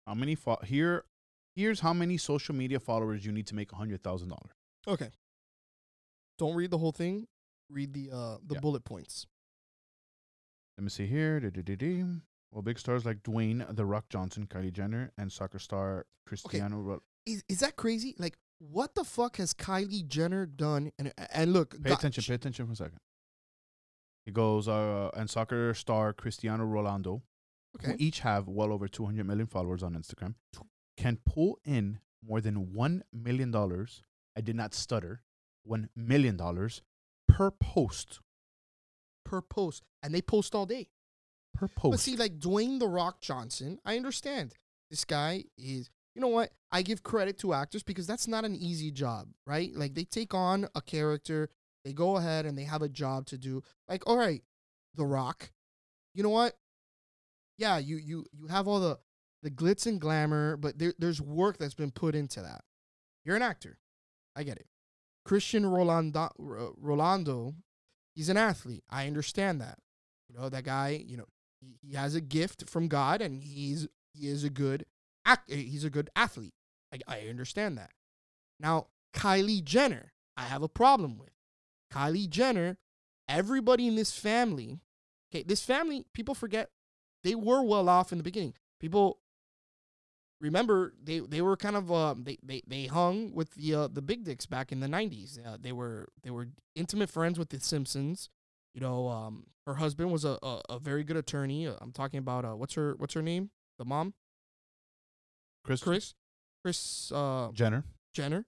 How many fo- here? Here's how many social media followers you need to make a hundred thousand dollars. Okay. Don't read the whole thing. Read the uh the Yeah. bullet points. Let me see here. Du-du-du-du. Well, big stars like Dwayne the Rock Johnson, Kylie Jenner, and soccer star Cristiano. Ro- Is is that crazy? Like, what the fuck has Kylie Jenner done? And and look, Pay God- attention. Pay attention for a second. He goes, uh, and soccer star Cristiano Ronaldo, who each have well over 200 million followers on Instagram, can pull in more than $1 million. I did not stutter. $1 million per post. per post, and they post all day. Per post. But see, like Dwayne the Rock Johnson, I understand. This guy is, you know what? I give credit to actors because that's not an easy job, right? Like they take on a character, they go ahead and they have a job to do. Like, all right, The Rock, you know what? Yeah, you you you have all the the glitz and glamour, but there, there's work that's been put into that. You're an actor, I get it. Christian Rolando, Rolando, he's an athlete. I understand that. You know that guy. You know he, he has a gift from God, and he's he is a good act. eh, He's a good athlete. I, I understand that. Now Kylie Jenner, I have a problem with. Kylie Jenner, everybody in this family, okay, this family, people forget they were well off in the beginning. People remember they they were kind of um they they, they hung with the uh, the big dicks back in the 90s. Uh, they were they were intimate friends with the Simpsons. You know, um her husband was a a, a very good attorney. Uh, I'm talking about uh what's her what's her name? The mom? Chris, Chris Kris uh Jenner. Jenner.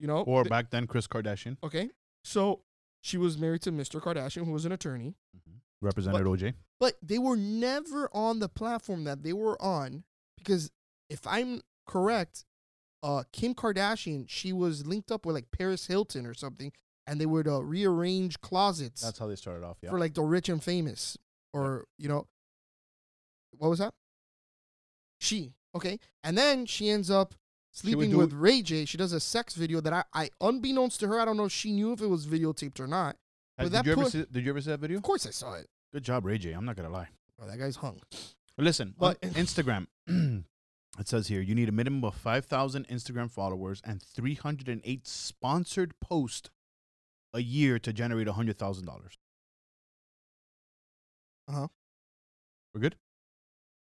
You know, Or th- back then, Kris Kardashian. okay. So she was married to Mr. Kardashian who was an attorney. Mm-hmm. Represented OJ. but they were never on the platform that they were on because if I'm correct, uh, Kim Kardashian she was linked up with like Paris Hilton or something, and they would uh, rearrange closets That's how they started off. Yeah. for like the rich and famous, or you know, what was that? She okay, and then she ends up sleeping do with Ray J. She does a sex video that I, I, unbeknownst to her, I don't know if she knew if it was videotaped or not. Uh, but did, that you ever put- see, did you ever see that video? Of course, I saw it. Good job, Ray J. I'm not going to lie. Oh, that guy's hung. Listen, But- on Instagram, it says here you need a minimum of 5,000 Instagram followers and 308 sponsored posts a year to generate $100,000. Uh-huh. We're good?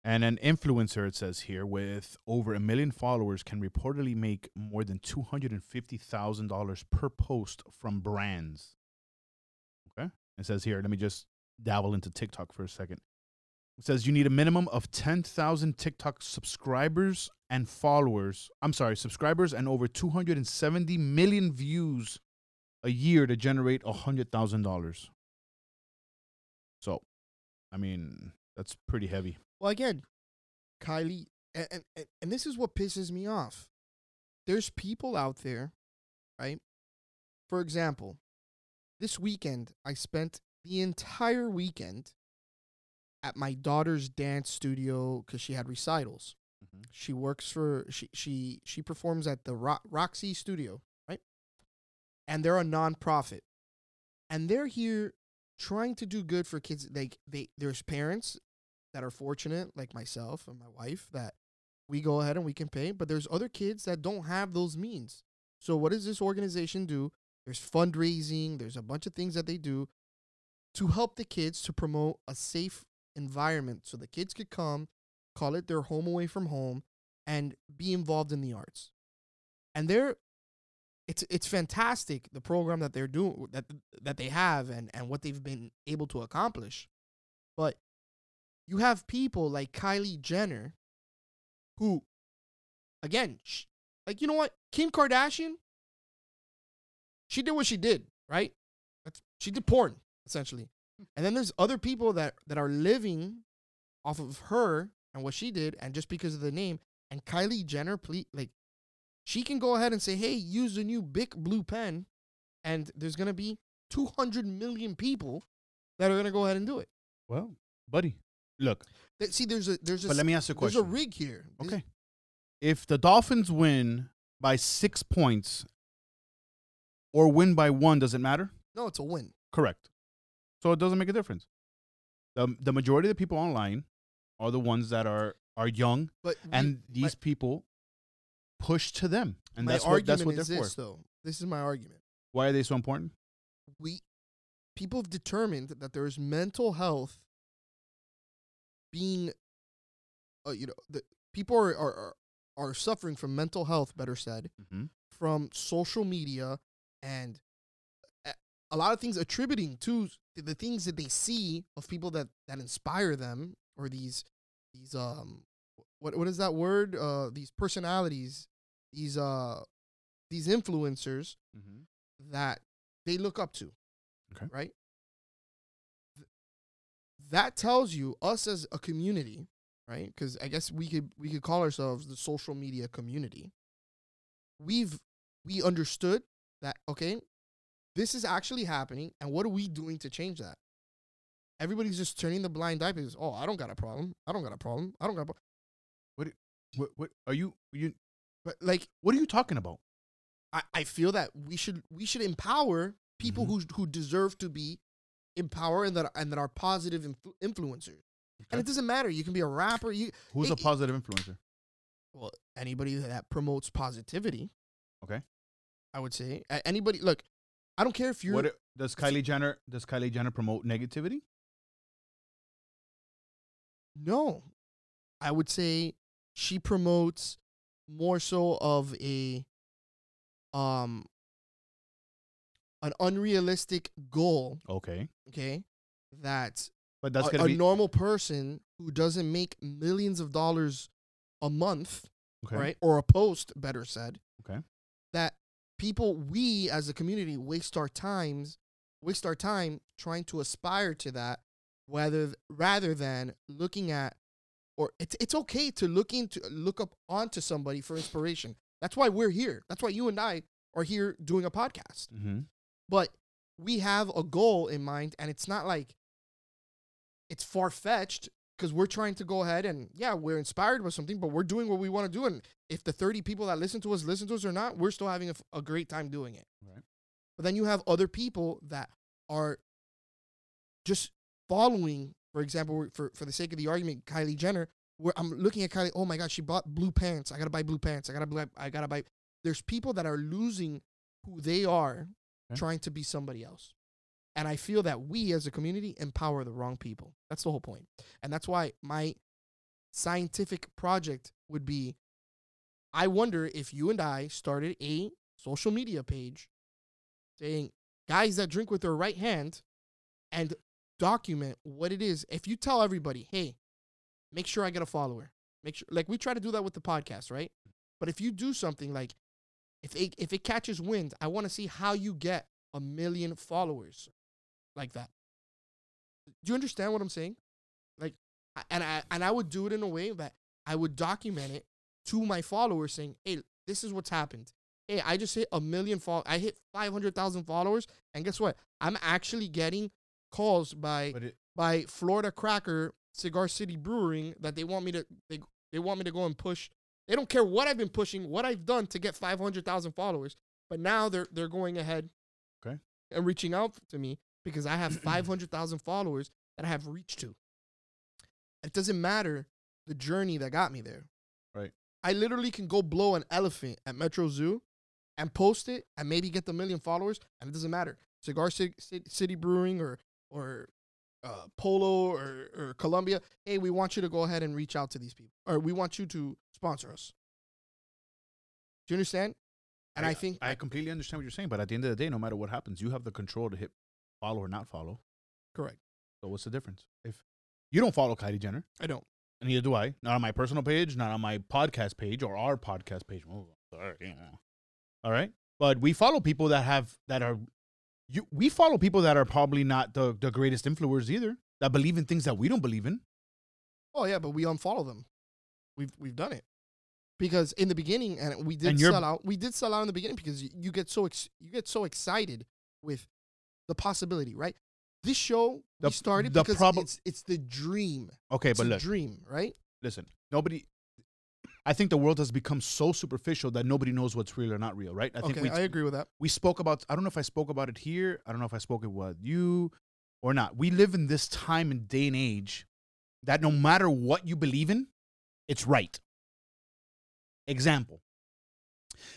And an influencer, it says here, with over a million followers can reportedly make more than $250,000 per post from brands. Okay? It says here, let me just dabble into TikTok for a second. It says you need a minimum of 10,000 TikTok subscribers and followers. I'm sorry, subscribers and over 270 million views a year to generate $100,000. So, I mean, that's pretty heavy. Well, again, Kylie, and, and, and- this is what pisses me off. There's people out there, right? For example, this weekend, I spent the entire weekend at my daughter's dance studio because she had recitals. Mm-hmm. She works for she she she performs at the Ro- Roxy Studio, right? And they're a nonprofit, and they're here trying to do good for kids. Like they, there's parents that are fortunate, like myself and my wife, that we go ahead and we can pay. But there's other kids that don't have those means. So what does this organization do? There's fundraising. There's a bunch of things that they do to help the kids to promote a safe environment, so the kids could come, call it their home away from home, and be involved in the arts. And they're it's it's fantastic the program that they're doing that that they have and and what they've been able to accomplish. But you have people like Kylie Jenner who again, sh- like you know what? Kim Kardashian she did what she did, right? She did porn essentially. And then there's other people that that are living off of her and what she did and just because of the name and Kylie Jenner please like she can go ahead and say, "Hey, use the new big blue pen," and there's gonna be 200 million people that are gonna go ahead and do it. Well, buddy, look. Th- See, there's a there's a But let me ask you a question. there's a rig here. This- Okay. If the Dolphins win by six points or win by one, does it matter? No, it's a win. Correct. So it doesn't make a difference. The, the majority of the people online are the ones that are, are young, But we- and these people push to them. And that's what, that's what they're is for. this, though. This is my argument. Why are they so important? we people have determined that there is mental health being uh, you know the people are, are are suffering from mental health better said Mm-hmm. from social media and a- a lot of things attributing to the things that they see of people that that inspire them or these these um what what is that word uh these personalities these uh these influencers Mm-hmm. that they look up to. Okay. Right? Th- That tells you us as a community, right? Cuz I guess we could we could call ourselves the social media community. We've we understood that okay, this is actually happening and what are we doing to change that? Everybody's just turning the blind eye because oh, I don't got a problem. I don't got a problem. I don't got a problem. What, what what are you, you? But like What are you talking about? I, I feel that we should we should empower people Mhm. who who deserve to be empowered and that and that are positive influ- influencers. And it doesn't matter. You can be a rapper. You Who's a it- it- positive influencer? well anybody that promotes positivity. Okay. I would say anybody. Look, I don't care if you're. What does Kylie Jenner? Does Kylie Jenner promote negativity? no, I would say she promotes more so of a um an unrealistic goal. Okay, Okay, that but that's a, a be normal person who doesn't make millions of dollars a month, okay. right? Or a post, better said. Okay. That people, we as a community, waste our times, waste our time trying to aspire to that, whether rather than looking at, or it's it's okay to look into look up onto somebody for inspiration. That's why we're here. That's why you and I are here doing a podcast Mm-hmm. But we have a goal in mind and it's not like it's far-fetched because we're trying to go ahead and yeah we're inspired by something but we're doing what we want to do and if the 30 people that listen to us listen to us or not we're still having a, f- a great time doing it. Right. but then you have other people that are just following for example for, for the sake of the argument kylie jenner where i'm looking at kylie oh my god she bought blue pants. I gotta buy blue pants. I gotta buy i gotta buy there's people that are losing who they are Okay. trying to be somebody else. And I feel that we as a community empower the wrong people. That's the whole point. And that's why my scientific project would be I wonder if you and I started a social media page saying guys that drink with their right hand and document what it is. If you tell everybody, hey, make sure I get a follower. Make sure like we try to do that with the podcast, right? But if you do something like if it if it catches wind, I want to see how you get a million followers like that. Do you understand what I'm saying? Like, and I and I would do it in a way that I would document it to my followers, saying, "Hey, this is what's happened. Hey, I just hit a million follow. I hit five hundred thousand followers, and guess what? I'm actually getting calls by it, by Florida Cracker Cigar City Brewing that they want me to they they want me to go and push. They don't care what I've been pushing, what I've done to get 500,000 followers, but now they're they're going ahead Okay. and reaching out to me because I have 500,000 followers that I have reached to. It doesn't matter the journey that got me there. Right. I literally can go blow an elephant at Metro Zoo and post it and maybe get the million followers and it doesn't matter. Cigar Ci- Ci- City Brewing or or uh, Polo or, or Columbia, hey, we want you to go ahead and reach out to these people, or we want you to sponsor us. Do you understand? And I, think I completely understand what you're saying, but at the end of the day, no matter what happens, you have the control to hit follow or not follow. correct. So what's the difference? If you don't follow Kylie Jenner, I don't. and neither do I, not on my personal page, not on my podcast page or our podcast page. Oh, sorry. yeah. All right, but we follow people that have that are you. We follow people that are probably not the the greatest influencers either. That believe in things that we don't believe in. Oh yeah, but we unfollow them. We've we've done it because in the beginning, and we did And sell out. We did sell out in the beginning because you, you get so ex- you get so excited with the possibility, right? This show The- we started the because prob- it's it's the dream. Okay, It's but look, dream, right? listen. Nobody. I think the world has become so superficial that nobody knows what's real or not real, right? I think okay, we I agree with that. we spoke about i don't know if i spoke about it here i don't know if i spoke it with you or not we live in this time and day and age that no matter what you believe in it's right example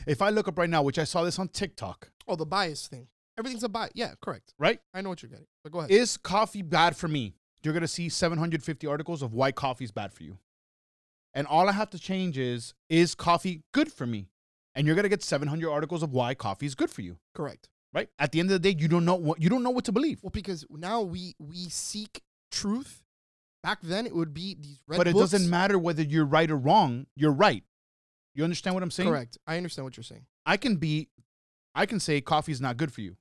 if i look up right now which i saw this on tiktok Oh, the bias thing. Everything's a bias. Yeah, correct. right I know what you're getting. But go ahead. is coffee bad for me you're going to see 750 articles of why coffee is bad for you and all i have to change is is coffee good for me and you're going to get 700 articles of why coffee is good for you correct. right at the end of the day you don't know what you don't know what to believe Well, because now we we seek truth. Back then, it would be these red. but it books. doesn't matter whether you're right or wrong. You're right. You understand what I'm saying? Correct. I understand what you're saying. I can be, I can say coffee is not good for you,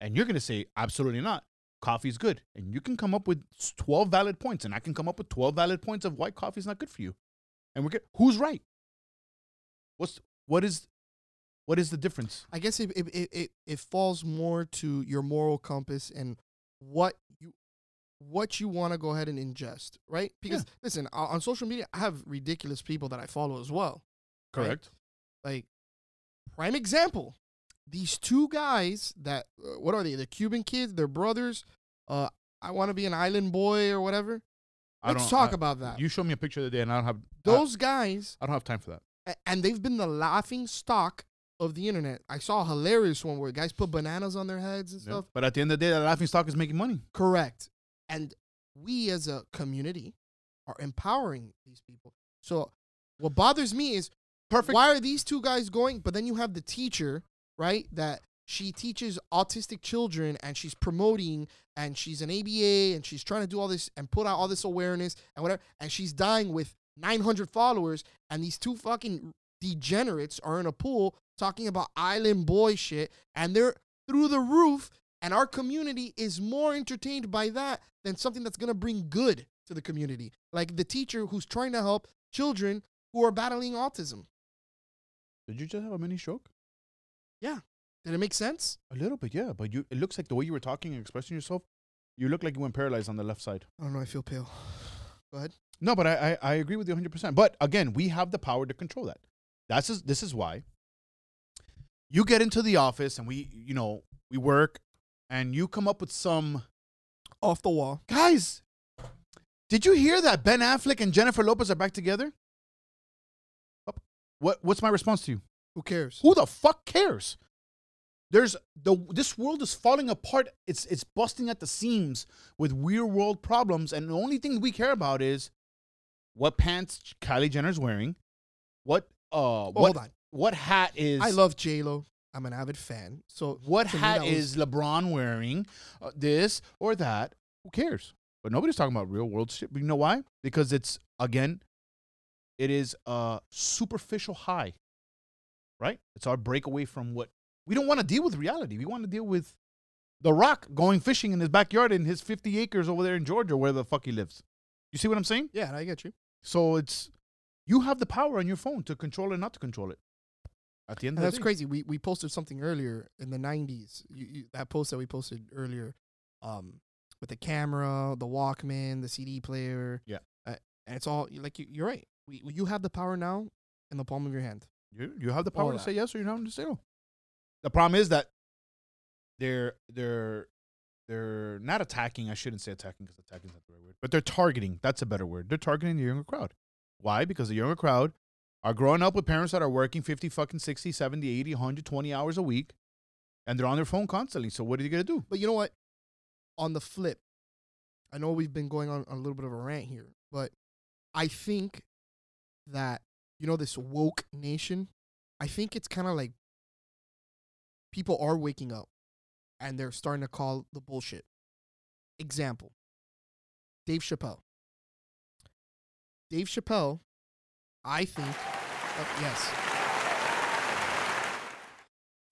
and you're gonna say absolutely not. Coffee is good, and you can come up with 12 valid points, and I can come up with 12 valid points of why coffee is not good for you, and we're good. Who's right? What's what is, what is the difference? I guess it it, it, it falls more to your moral compass and what you what you want to go ahead and ingest, right? Because listen, on social media, I have ridiculous people that I follow as well. Right. Correct. Like prime example, these two guys that uh, what are they? The Cuban kids, they're brothers. Uh, I want to be an island boy or whatever. I Let's talk I- about that. You show me a picture of the day, and I don't have Those guys, I, I don't have time for that. and they've been the laughing stock of the internet. I saw a hilarious one where guys put bananas on their heads and Yeah. stuff. But at the end of the day, that laughing stock is making money. Correct. And we as a community are empowering these people. So what bothers me is Perfect. why are these two guys going? But then you have the teacher, right? That she teaches autistic children and she's promoting and she's an ABA and she's trying to do all this and put out all this awareness and whatever. And she's dying with 900 followers. And these two fucking degenerates are in a pool talking about island boy shit. And they're through the roof. And our community is more entertained by that than something that's going to bring good to the community. Like the teacher who's trying to help children who are battling autism. Did you just have a mini stroke? Did it make sense? A little bit, yeah. But you, it looks like the way you were talking and expressing yourself, you look like you went paralyzed on the left side. I don't know. I feel pale. Go ahead. No, but I, I, I agree with you 100%. But again, we have the power to control that. That's just, this is why you get into the office and we, you know, we work and you come up with some Off the wall. guys. Did you hear that Ben Affleck and Jennifer Lopez are back together? What what's my response to you? Who cares? Who the fuck cares? There's the this world is falling apart. It's it's busting at the seams with real world problems, and the only thing we care about is what pants Kylie Jenner's wearing, what uh Oh, what hold on. what hat is I love J Lo. I'm an avid fan. So what to me, hat was- is LeBron wearing, uh, this or that. Who cares? But nobody's talking about real world shit. But you know why? Because it's again, it is a superficial high, right? It's our breakaway from what we don't want to deal with reality. We want to deal with The Rock going fishing in his backyard in his 50 acres over there in Georgia, where the fuck he lives. You see what I'm saying? Yeah, I get you. So it's you have the power on your phone to control it, not to control it. At the end And of that's the day. That's crazy. We we posted something earlier in the '90s. You, you, that post that we posted earlier, um, with the camera, the Walkman, the CD player. Yeah. Uh, and it's all like you, you're right. We you have the power now in the palm of your hand. You you have the power to say yes or you don't have to say no. The problem is that they're they're they're not attacking. I shouldn't say attacking because attacking is not the right word, but they're targeting. That's a better word. They're targeting the younger crowd. Why? Because the younger crowd are growing up with parents that are working 50 fucking 60, 70, 80, 120 hours a week and they're on their phone constantly. So what are you going to do? But you know what? On the flip, I know we've been going on a little bit of a rant here, but I think that you know this woke nation. I think it's kind of like people are waking up and they're starting to call the bullshit. Example Dave Chappelle. Dave Chappelle, I think, uh, yes.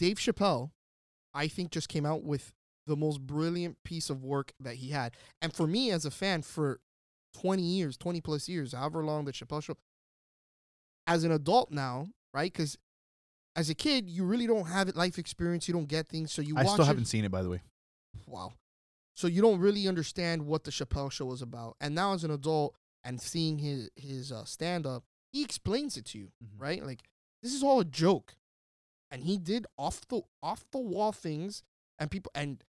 Dave Chappelle, I think, just came out with the most brilliant piece of work that he had. And for me as a fan for 20 years, 20 plus years, however long the Chappelle show, as an adult now, right? Because as a kid, you really don't have it life experience. You don't get things. So you I watch still it- haven't seen it, by the way. Wow. So you don't really understand what the Chappelle show was about. And now as an adult and seeing his his uh, stand up, he explains it to you, Mhm. right? Like this is all a joke. And he did off the off the wall things and people and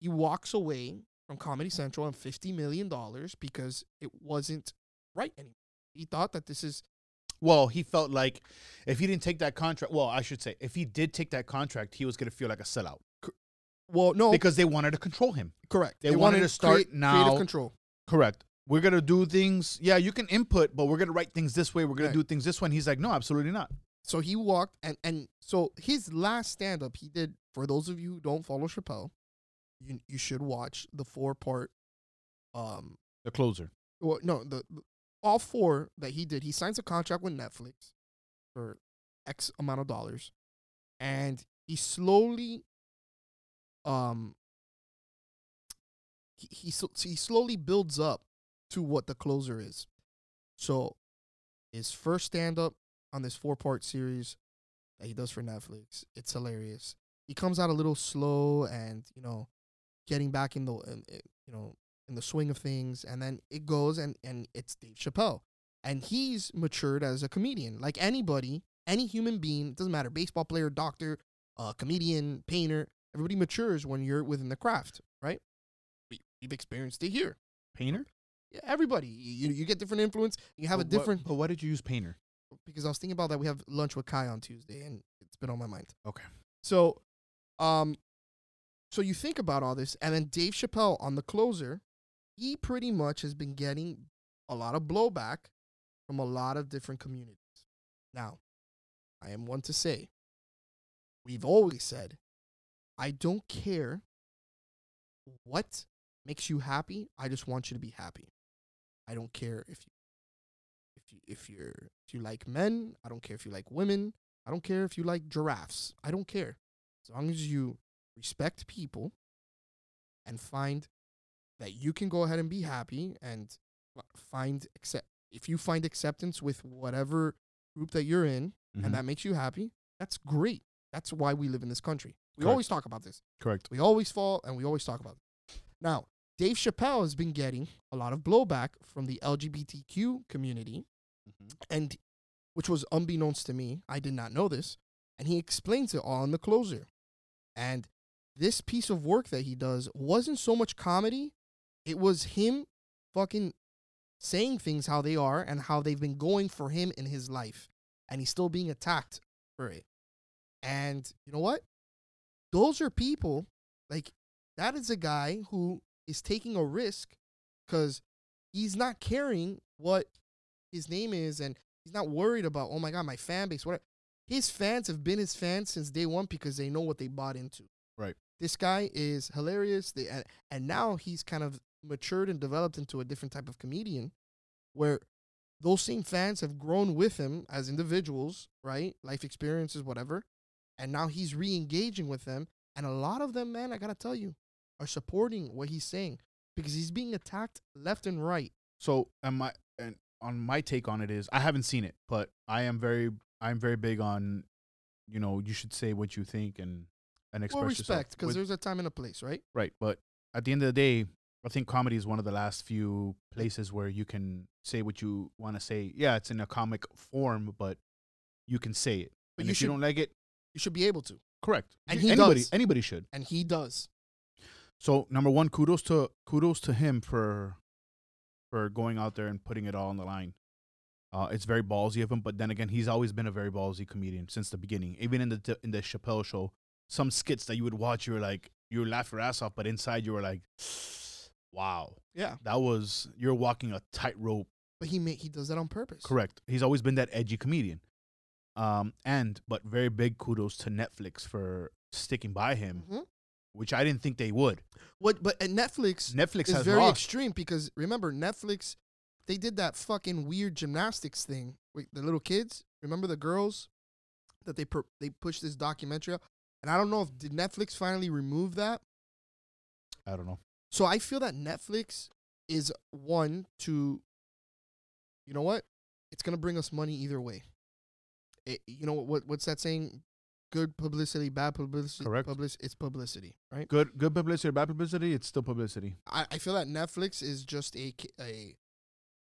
he walks away from Comedy Central and 50 million dollars because it wasn't right anymore. He thought that this is Well, he felt like if he didn't take that contract, well, I should say, if he did take that contract, he was going to feel like a sellout well no because they wanted to control him. correct. they wanted to start create- now- creative control. Correct. We're going to do things. Yeah, you can input, but we're going to write things this way. We're Right. to do things this way. And he's like, no, absolutely not. So he walked and and so his last stand up he did for those of you who don't follow Chappelle, you you should watch the four part um The closer. well no the- all four that he did. He signs a contract with Netflix for X amount of dollars and he slowly um he he, he slowly builds up to what the closer is. So his first stand up on this four part series that he does for Netflix, it's hilarious. He comes out a little slow and you know getting back in the in, in- you know in the swing of things, and then it goes and and it's Dave Chappelle, and he's matured as a comedian, like anybody, any human being. It doesn't matter, baseball player, doctor, uh, comedian, painter. Everybody matures when you're within the craft, right? We, we've experienced it here. Painter? Yeah, everybody, you, you get different influence. You have a But what- different but why did you use painter? because I was thinking about that. We have lunch with Kai on Tuesday, and it's been on my mind. Okay. So, um, so you think about all this, and then Dave Chappelle on the closer, he pretty much has been getting a lot of blowback from a lot of different communities. Now, I am one to say, we've always said, I don't care what makes you happy. I just want you to be happy. I don't care if you if you if you're if you like men, I don't care if you like women, I don't care if you like giraffes. I don't care. As long as you respect people and find that you can go ahead and be happy and find accept if you find acceptance with whatever group that you're in Mhm. and that makes you happy, that's great. That's why we live in this country. We Correct. always talk about this. Correct. We always fall and we always talk about it. Now, Dave Chappelle has been getting a lot of blowback from the LGBTQ community, and which was unbeknownst to me. I did not know this. And he explains it all in the closer. And this piece of work that he does wasn't so much comedy, it was him fucking saying things how they are and how they've been going for him in his life. And he's still being attacked for it. And you know what? Those are people like that is a guy who is taking a risk because he's not caring what his name is and he's not worried about, oh my God, my fan base. What his fans have been his fans since day one because they know what they bought into. Right. This guy is hilarious. They, and, and now he's kind of matured and developed into a different type of comedian where those same fans have grown with him as individuals, right? Life experiences, whatever. And now he's re engaging with them. And a lot of them, man, I gotta tell you, are supporting what he's saying because he's being attacked left and right. So, and my and on my take on it is, I haven't seen it, but I am very, I'm very big on, you know, you should say what you think and and express well, respect because there's a time and a place, right? right, but at the end of the day, I think comedy is one of the last few places where you can say what you want to say. Yeah, it's in a comic form, but you can say it. But and you if should you don't like it, you should be able to, correct. And he anybody, does. anybody should. and he does. So number one, kudos to kudos to him for for going out there and putting it all on the line. Uh, it's very ballsy of him, but then again, he's always been a very ballsy comedian since the beginning. Even in the in the Chappelle show, some skits that you would watch, you were like, you would laugh your ass off, but inside you were like, wow, Yeah, that was you're walking a tightrope. but he he does that on purpose. Correct. He's always been that edgy comedian. Um, and but very big kudos to Netflix for sticking by him, Mhm. which I didn't think they would. What? But at Netflix, Netflix is has very lost. extreme because remember Netflix, they did that fucking weird gymnastics thing. Wait, the little kids, remember the girls that they per- they pushed this documentary out, and I don't know if did Netflix finally remove that. I don't know. So I feel that Netflix is one to, you know what, it's gonna bring us money either way. It, you know what? What's that saying? Good publicity, bad publicity. Correct. Public, it's publicity, right? Good good publicity or bad publicity, it's still publicity. I, I feel that Netflix is just a a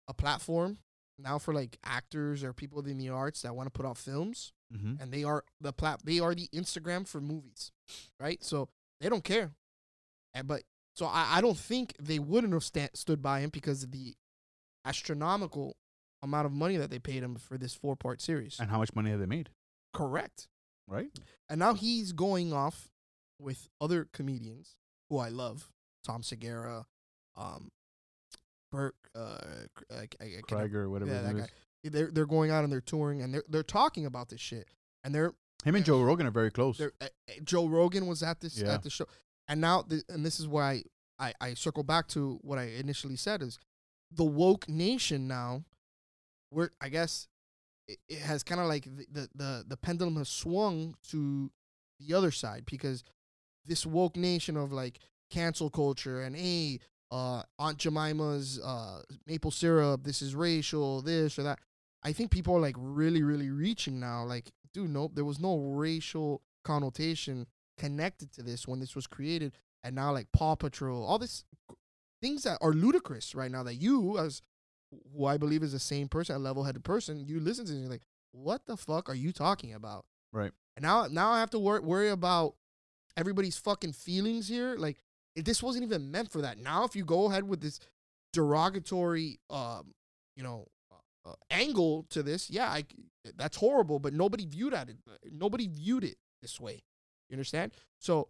a platform now for like actors or people in the arts that want to put out films, Mm-hmm. and they are the plat they are the Instagram for movies, right? So they don't care, and but so I, I don't think they wouldn't have sta- stood by him because of the astronomical amount of money that they paid him for this four part series. And how much money have they made? Correct. Right? And now he's going off with other comedians who I love, Tom Segura, um, Burke, uh, I, I, I Krieger, whatever yeah, that name guy. is. They're they're going out and they're touring and they're they're talking about this shit and they're, Him and Joe Rogan are very close. uh, Joe Rogan was at this Yeah. at the show and now th- and this is why I, I circle back to what I initially said is the woke nation now we're I guess it, it has kind of like the, the the the pendulum has swung to the other side because this woke nation of like cancel culture and hey uh Aunt Jemima's uh maple syrup this is racial this or that. I think people are like really really reaching now like dude nope there was no racial connotation connected to this when this was created and now like Paw Patrol all this things that are ludicrous right now that you as who I believe is the same person, a level-headed person, you listen to and you're like, what the fuck are you talking about? Right. And now, now I have to wor- worry about everybody's fucking feelings here. Like, this wasn't even meant for that. Now, if you go ahead with this derogatory, um, you know, uh, uh, angle to this, yeah, I, that's horrible. But nobody viewed at it. Nobody viewed it this way. You understand? So,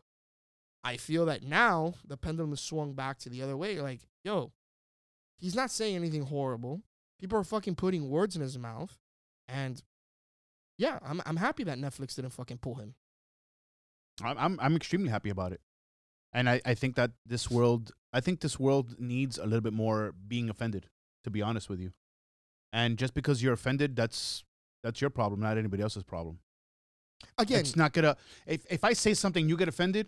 I feel that now the pendulum has swung back to the other way. Like, yo, he's not saying anything horrible. People are fucking putting words in his mouth, and yeah, I'm I'm happy that Netflix didn't fucking pull him. I'm, I'm I'm extremely happy about it, and I, I think that this world I think this world needs a little bit more being offended. To be honest with you, and just because you're offended, that's that's your problem, not anybody else's problem. Again, It's not gonna. If if I say something, you get offended.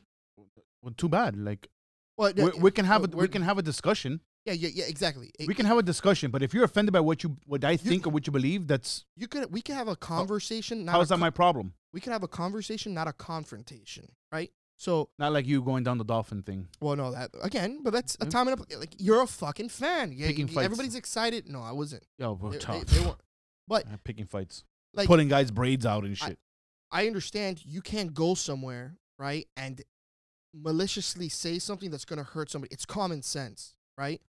Well, too bad. Like well, we, we can have a, we can have a discussion. yeah, yeah, yeah, exactly. It- We can have a discussion, but if you're offended by what you what I think or what you believe, that's you could we could have a oh, conversation. Not how that co- my problem? we could have a conversation, not a confrontation, right? So, Not like you going down the dolphin thing. well, no, that again, but that's a time and a, like you're a fucking fan. Yeah, Picking you- fights. everybody's excited. No, I wasn't. Yo, bro, They, tough. they- they. But picking fights, like, putting guys' braids out and shit. I understand you can't go somewhere, right, and maliciously say something that's going to hurt somebody. It's common sense, right?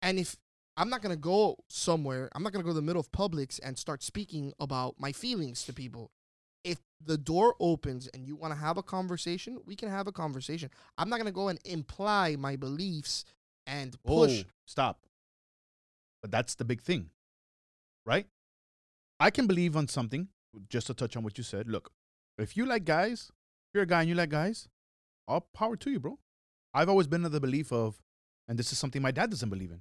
And if I'm not going to go somewhere, I'm not going to go to the middle of Publix and start speaking about my feelings to people. If the door opens and you want to have a conversation, we can have a conversation. I'm not going to go and imply my beliefs and push. Oh, stop. But that's the big thing, right? I can believe on something, just to touch on what you said. Look, if you like guys, if you're a guy and you like guys, all power to you, bro. I've always been of the belief of, and this is something my dad doesn't believe in,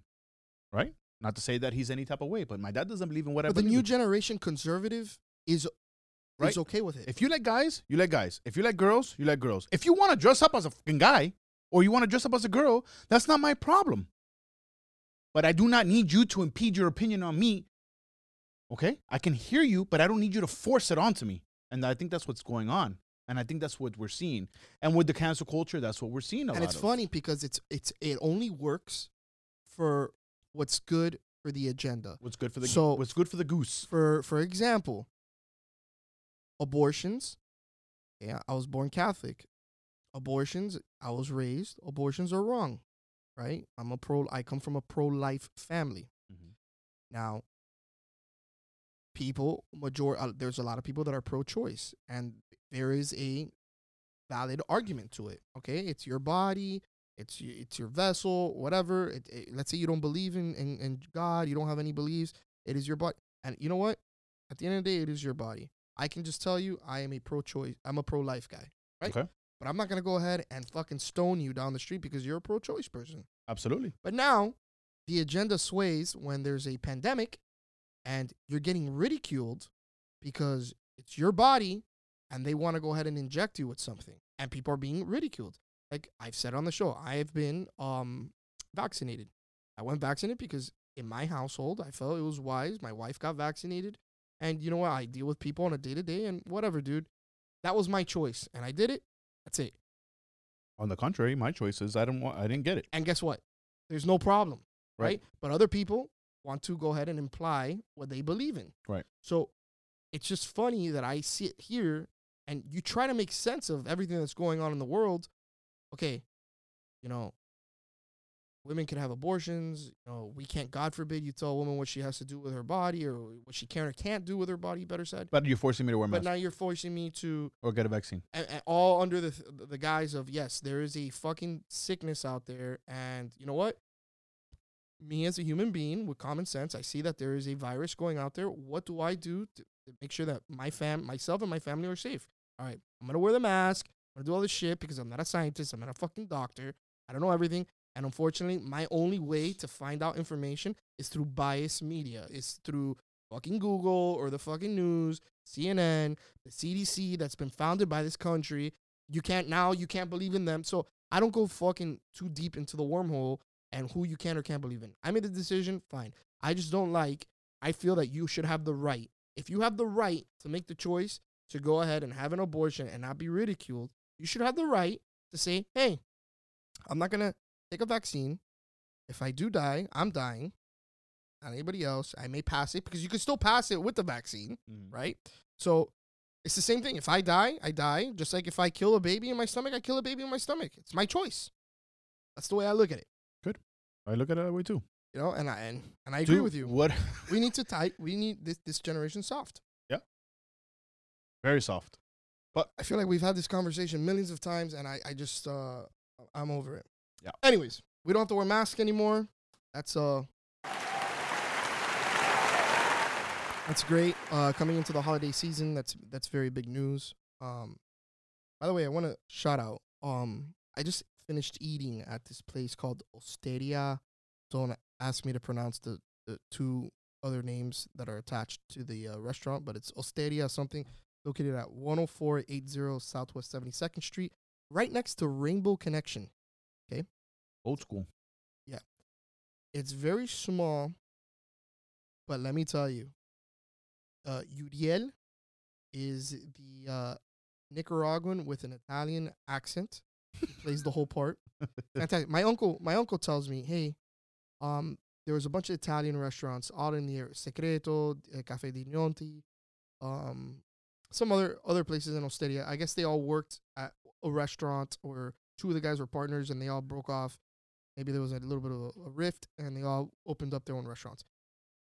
right? Not to say that he's any type of way, but my dad doesn't believe in what I But the new in. generation conservative is Right. is okay with it. If you like guys, you like guys. If you like girls, you like girls. If you want to dress up as a fucking guy or you want to dress up as a girl, that's not my problem. But I do not need you to impede your opinion on me. Okay? I can hear you, but I don't need you to force it onto me. And I think that's what's going on. And I think that's what we're seeing. And with the cancel culture, that's what we're seeing a lot. and it's of. funny because it's it's it only works for what's good for the agenda. What's good for the So- what's good for the goose? For for example, abortions. Yeah, I was born Catholic. Abortions, I was raised. Abortions are wrong, right? I'm a pro. I come from a pro-life family. Mm-hmm. Now, people major uh, there's a lot of people that are pro-choice, and there is a valid argument to it. Okay, it's your body, it's it's your vessel, whatever. It, it- let's say you don't believe in, in in God, you don't have any beliefs. It is your body, and you know what? At the end of the day, it is your body. I can just tell you, I am a pro-choice. I'm a pro-life guy, right? Okay. But I'm not gonna go ahead and fucking stone you down the street because you're a pro-choice person. Absolutely. But now, the agenda sways when there's a pandemic, and you're getting ridiculed because it's your body, and they want to go ahead and inject you with something, and people are being ridiculed. Like I've said on the show, I have been um vaccinated. I went vaccinated because in my household, I felt it was wise. My wife got vaccinated. And you know what? I deal with people on a day to day and whatever, dude. That was my choice. And I did it. That's it. On the contrary, my choice is I don't want. I didn't get it. And guess what? There's no problem. Right. Right. But other people want to go ahead and imply what they believe in. Right. So it's just funny that I sit here and you try to make sense of everything that's going on in the world. Okay, you know, women can have abortions. You know, we can't, God forbid, you tell a woman what she has to do with her body or what she can or can't do with her body, better said. But you're forcing me to wear But mask now you're forcing me to, or get a vaccine. and, and all under the the guise of yes, there is a fucking sickness out there, and you know what? Me as a human being with common sense, I see that there is a virus going out there. What do I do to, make sure that my fam, myself, and my family are safe? All right, I'm gonna wear the mask. I'm gonna do all this shit because I'm not a scientist. I'm not a fucking doctor. I don't know everything. And unfortunately, my only way to find out information is through biased media. Is through fucking Google or the fucking news, CNN, the CDC that's been founded by this country. You can't now you can't believe in them. So I don't go fucking too deep into the wormhole and who you can or can't believe in. I made the decision, fine. I just don't like I feel that you should have the right. If you have the right to make the choice to go ahead and have an abortion and not be ridiculed, you should have the right to say, "Hey, I'm not going to take a vaccine. If I do die, I'm dying. Not anybody else. I may pass it because you can still pass it with the vaccine mm. right? So it's the same thing. If I die, I die. Just like if I kill a baby in my stomach, I kill a baby in my stomach. It's my choice. That's the way I look at it. I look at it that way too. You know, and I and, and I agree Dude, with you. What? We need to tight. We need this this generation soft. Yeah, very soft. But I feel like we've had this conversation millions of times, and I I just uh I'm over it. Yeah. Anyways, we don't have to wear masks anymore. That's uh. That's great. Uh, coming into the holiday season, that's that's very big news. Um, by the way, I want to shout out. Um, I just finished eating at this place called Osteria. Don't ask me to pronounce the, the two other names that are attached to the uh, restaurant, but it's Osteria something located at 10480 Southwest 72nd Street, right next to Rainbow Connection. Okay. Old school. Yeah. It's very small, but let me tell you, uh, Uriel is the uh, Nicaraguan with an Italian accent. Plays the whole part. Fantastic. My uncle, my uncle tells me, hey, um, there was a bunch of Italian restaurants all in the area, Secreto, uh, Cafe di Gnonti, um, some other other places in Osteria. I guess they all worked at a restaurant, or two of the guys were partners, and they all broke off. Maybe there was a little bit of a, a rift, and they all opened up their own restaurants.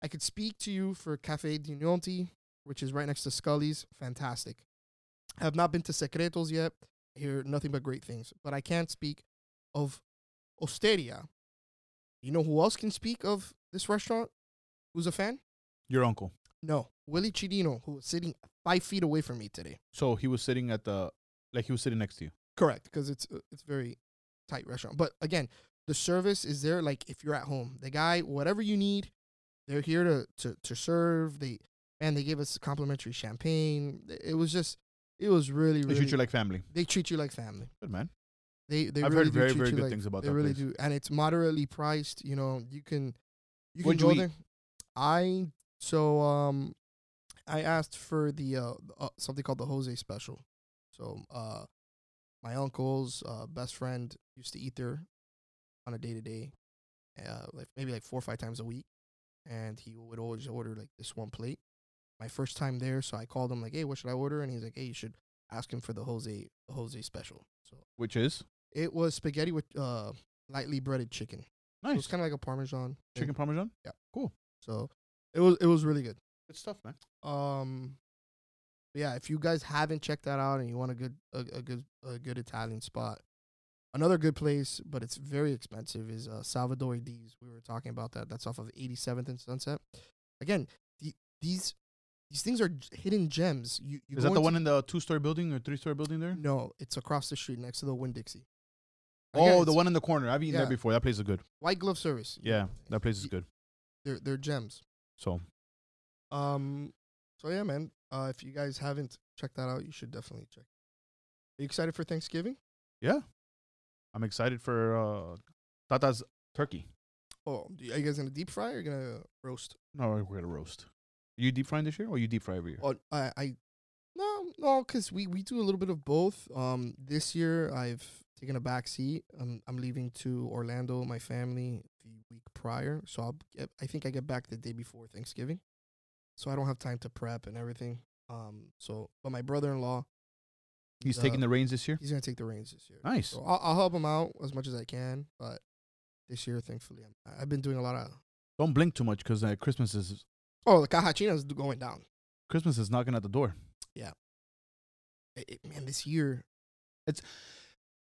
I could speak to you for Cafe di Gnonti, which is right next to Scully's. Fantastic. I have not been to Secretos yet. Hear nothing but great things. But I can't speak of Osteria. You know who else can speak of this restaurant? Who's a fan? Your uncle. No, Willie Chirino, who was sitting five feet away from me today. So he was sitting at the, like he was sitting next to you. Correct, because it's uh, it's very tight restaurant. But again, the service is there. Like if you're at home, the guy, whatever you need, they're here to to to serve. They and they gave us complimentary champagne. It was just, it was really really. They treat you like family. they treat you like family. Good man. They they I've really heard do very treat very you good like- things about They that really place. do, and it's moderately priced. You know, you can you can What'd go you eat? there. I so um, I asked for the uh, uh something called the Jose special. So uh, my uncle's uh best friend used to eat there on a day to day, uh, like maybe like four or five times a week, and he would always order like this one plate. My first time there, so I called him like, "Hey, what should I order?" And he's like, "Hey, you should ask him for the Jose the Jose special." So Which is it was spaghetti with uh lightly breaded chicken. So nice. it's kind of like a parmesan. thing. Chicken parmesan. Yeah. Cool. So it was it was really good. Good stuff, man. Um, yeah, if you guys haven't checked that out and you want a good a, a good a good Italian spot, another good place, but it's very expensive is uh, Salvador D's. We were talking about that. That's off of 87th and Sunset. Again, the, these these things are hidden gems. You, you Is that the one in the two story building or three story building there? No, it's across the street next to the Winn Dixie. Oh, the one in the corner. I've eaten Yeah. there before. That place is good. white glove service. Yeah, that place is good. They're they're gems. So Um, so yeah, man. Uh, if you guys haven't checked that out, you should definitely check. Are you excited for Thanksgiving? yeah, I'm excited for uh, Tata's turkey. Oh, are you guys gonna deep fry or gonna roast? No, we're gonna roast. You deep frying this year, or you deep fry every year? Oh, I, I, no, no, because we we do a little bit of both. Um, this year I've taken a back seat. I'm I'm leaving to Orlando, my family, the week prior. So I'll get, I think I get back the day before Thanksgiving, so I don't have time to prep and everything. Um, so but my brother-in-law, He's uh, taking the reins this year. He's gonna take the reins this year. Nice. So I'll, I'll help him out as much as I can, but this year, thankfully, I'm, I've been doing a lot of. Don't blink too much because uh, Christmas is Oh, the caja china's going down. Christmas is knocking at the door. It- it- man, this year, it's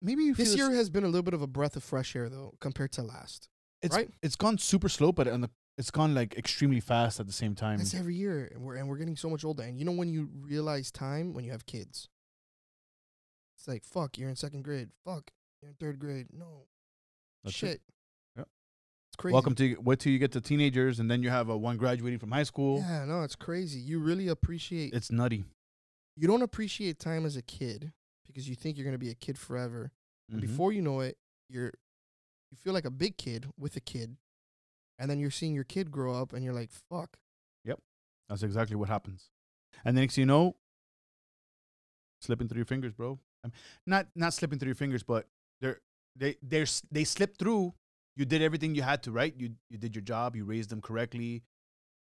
Maybe you this year has been a little bit of a breath of fresh air though, compared to last. it's right? it's gone super slow, but on the, it's gone like extremely fast at the same time. It's every year, and we're and we're getting so much older. And you know when you realize time when you have kids, it's like fuck, you're in second grade. Fuck, you're in third grade. No, That's shit. Yep. It's crazy. Welcome to wait till you get to teenagers, and then you have a one graduating from high school. Yeah, no, it's crazy. You really appreciate. It's nutty. you don't appreciate time as a kid because you think you're gonna be a kid forever. And Mhm. before you know it, you're you feel like a big kid with a kid, and then you're seeing your kid grow up, and you're like, fuck. Yep, that's exactly what happens. And the next you know, slipping through your fingers, bro. Um, not not slipping through your fingers, but they're they they're s- they slip through. You did everything you had to, right? You you did your job. You raised them correctly,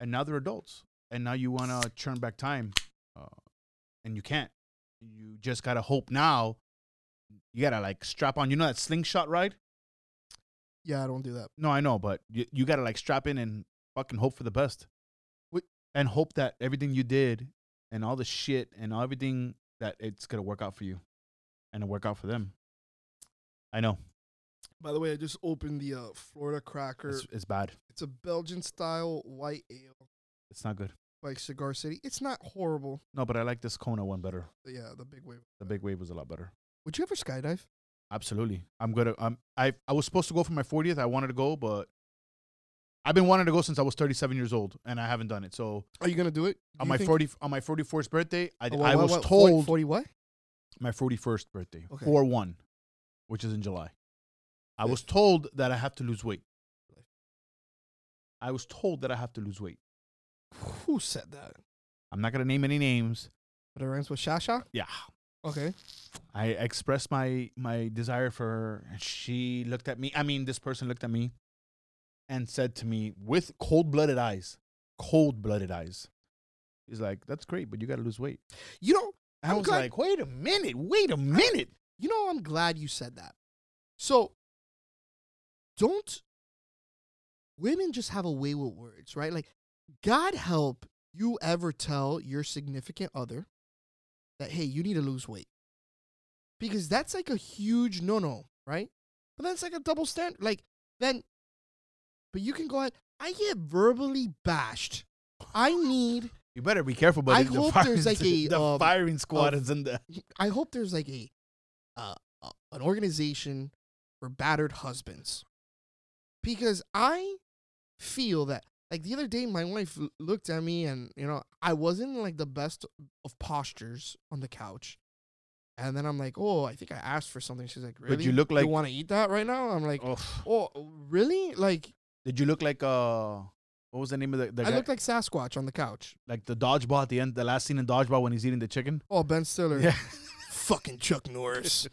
and now they're adults. And now you want to churn back time, uh, and you can't. You just gotta hope now. You gotta like strap on. You know that slingshot ride? Yeah, I don't do that. No, I know, but you, you gotta like strap in and fucking hope for the best. Wait. And hope that everything you did and all the shit and everything that it's gonna work out for you and work out for them. I know. By the way, I just opened the uh, Florida Cracker. It's, it's bad. It's a Belgian style white ale It's not good. by Cigar City. It's not horrible. No, but I like this Kona one better. But yeah, the big wave. The big wave was a lot better. Would you ever skydive? Absolutely. I'm gonna um I I was supposed to go for my 40th. I wanted to go, but I've been wanting to go since I was 37 years old and I haven't done it. So Are you gonna do it? Do on you my think- 40 on my 44th birthday, I, Oh, what- I what- was what, 40 told 40 what? my 41st birthday, Okay. 4 1, which is in July. I was told that I have to lose weight. I was told that I have to lose weight. Who said that? I'm not going to name any names. But it rhymes with Shasha? Yeah. Okay. I expressed my my desire for her and she looked at me. I mean, this person looked at me and said to me with cold-blooded eyes, cold-blooded eyes. He's like, "That's great, but you got to lose weight." You know, I I'm was glad- like, "Wait a minute. Wait a minute." you know, I'm glad you said that. So, don't women just have a way with words, right? Like, God help you ever tell your significant other that, hey, you need to lose weight. Because that's like a huge no no, right? But that's like a double standard. Like, then, but you can go ahead. I get verbally bashed. I need, You better be careful, but I the hope firing, there's like a, the um, firing squad is in the I hope there's like a, uh, uh, an organization for battered husbands, because I feel that like the other day my wife looked at me and you know I wasn't like the best of postures on the couch, and then I'm like, oh, I think I asked for something. She's like, really? But you look like you want to eat that right now? I'm like, oh, oh, really? Like Did you look like uh what was the name of the, the I guy? looked like Sasquatch on the couch. like the dodgeball at the end, the last scene in dodgeball when he's eating the chicken? Oh, Ben Stiller. Yeah. Fucking Chuck Norris.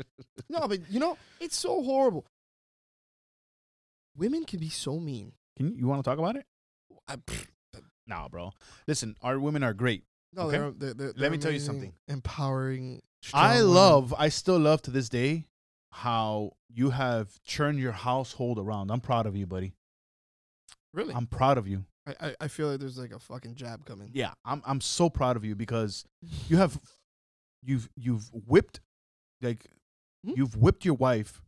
no, but you know, it's so horrible. Women can be so mean. Can you, you want to talk about it? I, pfft, Nah, bro. Listen, our women are great. no, Okay. they're, they're, they're, Let me tell you something. Empowering. I strong women. love, I still love to this day how you have churned your household around. I'm proud of you, buddy. Really, I'm proud of you. I, I, feel like there's like a fucking jab coming. Yeah, I'm I'm so proud of you because you have you've you've whipped like Hmm? you've whipped your wife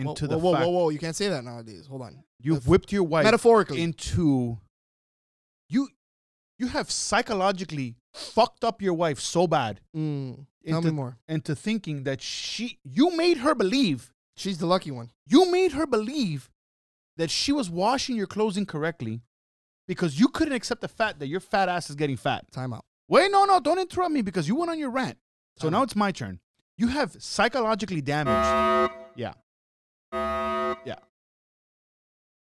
into whoa, the whoa, fact whoa, whoa! You can't say that nowadays. Hold on. you've Metaphor- whipped your wife Metaphorically, into you You have psychologically fucked up your wife so bad Mm, tell into, me more. into thinking that she you made her believe She's the lucky one. you made her believe that she was washing your clothes incorrectly because you couldn't accept the fact that your fat ass is getting fat. Time out. Wait, no, no, don't interrupt me because you went on your rant. So Time now out. it's my turn. You have psychologically damaged. Yeah. Yeah.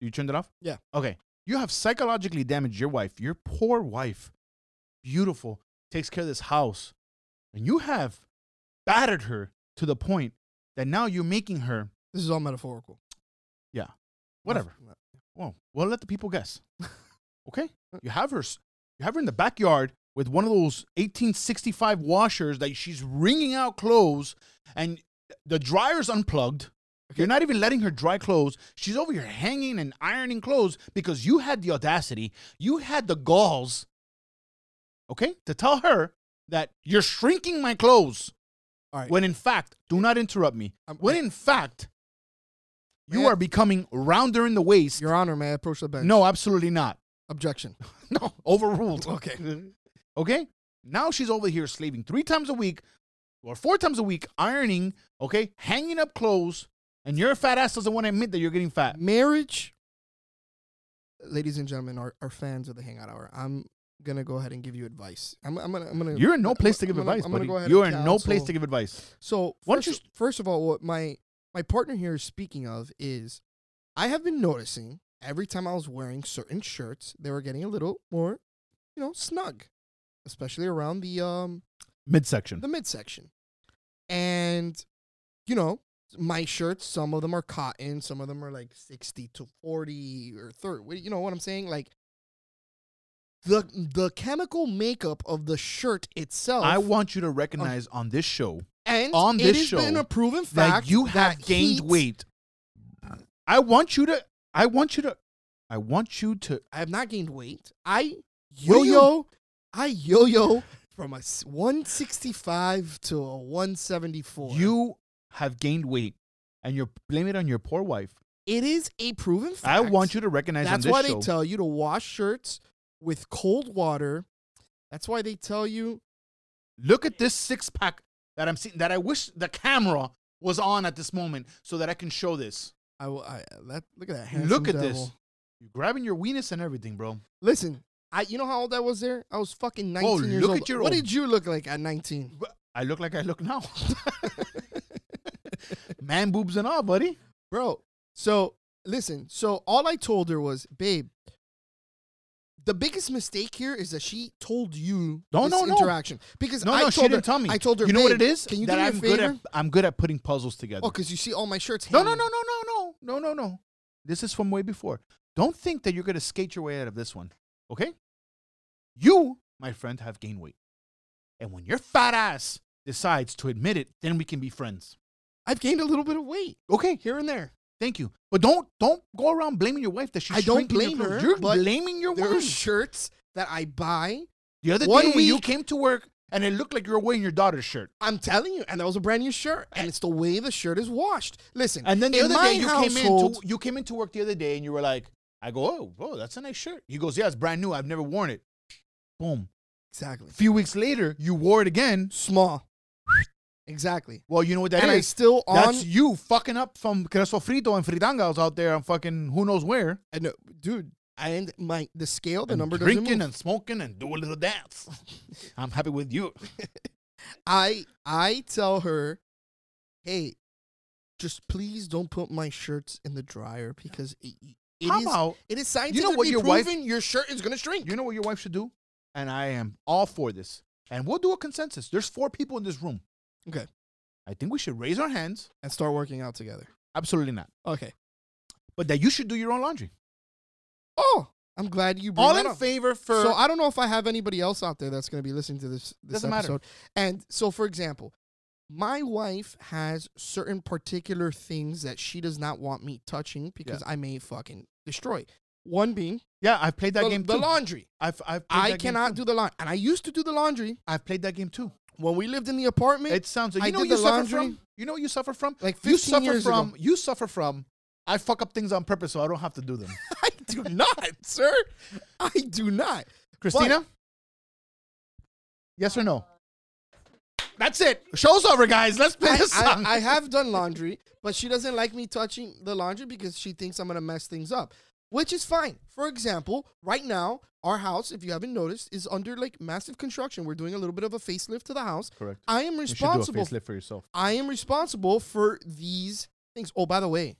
You turned it off? Yeah. Okay. You have psychologically damaged your wife, your poor wife. Beautiful, takes care of this house. And you have battered her to the point that now you're making her, This is all metaphorical. Yeah. Whatever. Well, well, let the people guess. Okay? Uh. You have her you have her in the backyard with one of those 1865 washers that she's wringing out clothes and the dryer's unplugged. You're not even letting her dry clothes. She's over here hanging and ironing clothes because you had the audacity, you had the galls, okay, to tell her that you're shrinking my clothes. All right. When in fact, do not interrupt me. I'm- When in fact, you are becoming rounder in the waist. Your Honor, may I approach the bench? No, absolutely not. Objection. No, overruled. Okay. Okay? Now she's over here slaving three times a week or four times a week, ironing, okay, hanging up clothes, and your fat ass doesn't want to admit that you're getting fat. Marriage, ladies and gentlemen, are, are fans of the Hangout Hour. I'm gonna go ahead and give you advice. I'm, I'm gonna. I'm gonna. You're in no place to give I'm advice, gonna buddy. go You're in no place to give advice. So Why don't first, you first of all, what my my partner here is speaking of is, I have been noticing every time I was wearing certain shirts, they were getting a little more, you know, snug, especially around the um Midsection. the midsection, and you know. My shirts, some of them are cotton, some of them are like 60 to 40 or 30. You know what I'm saying? Like the the chemical makeup of the shirt itself. I want you to recognize on this show and on this show been a proven fact that you have that gained heat- weight. I want you to I want you to I want you to I have not gained weight. I What do you- yo-yo, I yo-yo from a 165 to a 174. you have gained weight and you're blaming it on your poor wife. it is a proven fact. I want you to recognize That's why show they tell you to wash shirts with cold water. That's why they tell you Look at this six pack that I'm seeing. That I wish the camera was on at this moment so that I can show this. I will I that look at that Look at devil. this. You're grabbing your weenus and everything, bro. Listen, I you know how old I was there? I was fucking 19 Whoa, years look old. at your what old- did you look like at 19? I look like I look now. Man boobs and all, buddy. Bro, so listen, so all I told her was, babe, the biggest mistake here is that she told you No, this no, no. interaction. Because No, I no, told she didn't her, tell me. I told her, You know what it is? Can you that do me a I'm good favor? at I'm good at putting puzzles together. Oh, because you see all my shirts. No, no, no, no, no, no, no, no, no. This is from way before. Don't think that you're gonna skate your way out of this one. Okay? You, my friend, have gained weight. And when your fat ass decides to admit it, then we can be friends. I've gained a little bit of weight Okay, here and there. thank you. But don't don't go around blaming your wife that she's I don't blame her, You're but blaming your There are wife. shirts that I buy. The other one day you came to work and it looked like you were wearing your daughter's shirt. I'm telling you, and that was a brand new shirt, and it's the way the shirt is washed. Listen, And then the other day you came into you came into work the other day and you were like, I go, oh, bro, that's a nice shirt. He goes, yeah, it's brand new. I've never worn it. Boom. exactly A few weeks later, you wore it again. small, exactly. Well, you know what that and I is? still on. That's you fucking up from queso frito and fritangas out there and fucking who knows where. I know, dude. And my the scale, the and number doesn't drinking and smoking and do a little dance. I'm happy with you. I I tell her, hey, just please don't put my shirts in the dryer because it, it How is- about it is scientifically what your wife- proven your shirt is gonna shrink. you know what your wife should do? And I am all for this. And we'll do a consensus. There's four people in this room. Okay. I think we should raise our hands. and start working out together. Absolutely not. Okay. But that you should do your own laundry. Oh, I'm glad you bring All in up. favor for So I don't know if I have anybody else out there that's going to be listening to this this Doesn't matter. episode. And so, for example, my wife has certain particular things that she does not want me touching because I may fucking destroy. One being Yeah, I've played that the, game the too. laundry. I've, I've played I that game cannot do the laundry, and I used to do the laundry I've played that game too. When we lived in the apartment. It sounds like I you know did what you the suffer laundry from. You know what you suffer from. like You 15 suffer years from. ago. You suffer from. I fuck up things on purpose so I don't have to do them. I do not, sir. I do not. Christina, Yes or no? Uh, That's it. Show's over, guys. Let's play I, this I, song. I have done laundry, but she doesn't like me touching the laundry because she thinks I'm gonna mess things up, which is fine. For example, right now our house, if you haven't noticed, is under like massive construction. We're doing a little bit of a facelift to the house. Correct. I am You should do a responsible. facelift for yourself. I am responsible for these things. Oh, by the way,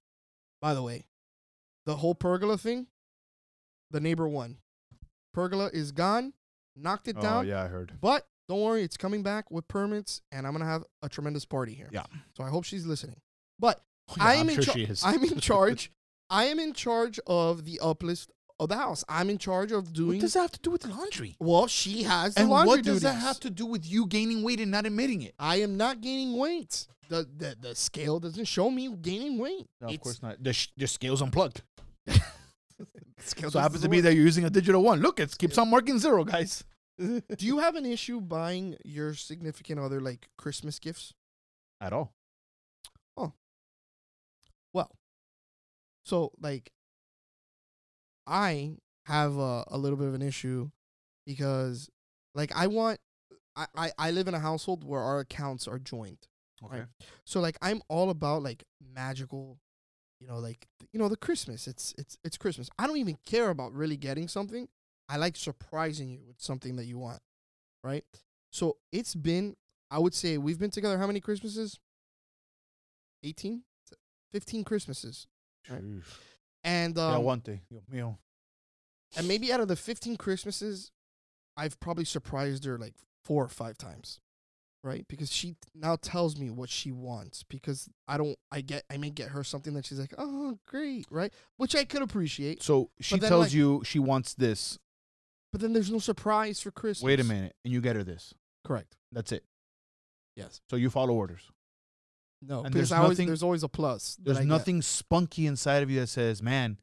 by the way, the whole pergola thing, the neighbor won. Pergola is gone, knocked it down. Oh down. yeah, I heard. But don't worry, it's coming back with permits, and I'm gonna have a tremendous party here. Yeah. So I hope she's listening. But oh, Yeah, I am I'm in sure char-. I'm in charge. I am in charge of the uplift of the house. I'm in charge of doing. What does that have to do with laundry? well, she has the And laundry what does that have to do with you gaining weight and not admitting it? I am not gaining weight. The, the the scale doesn't show me gaining weight. No, of It's- course not. The, sh- the scale's unplugged. scale So it happens to doesn't be work. that you're using a digital one. Look, it keeps on marking zero, guys. Do you have an issue buying your significant other like Christmas gifts? At all. So like, I have a, a little bit of an issue because, like, I want, I, I, I live in a household where our accounts are joined. Okay. Right. So like, I'm all about like magical, you know, like you know the Christmas. It's it's it's Christmas. I don't even care about really getting something. I like surprising you with something that you want, right? So it's been, I would say, we've been together how many Christmases? 18? 15 Christmases. Right. And yeah, um, one. Dios mío. and maybe out of the 15 Christmases, I've probably surprised her like four or five times. Right? Because she now tells me what she wants because I don't I get I may get her something that she's like, "Oh, great." Right? Which I could appreciate. So she then, tells like- you she wants this. But then there's no surprise for Christmas. Wait a minute, and you get her this. Correct. That's it. Yes. So you follow orders. No. And because there's always, nothing- there's always a plus. There's I get. nothing spunky inside of you that says, "Man,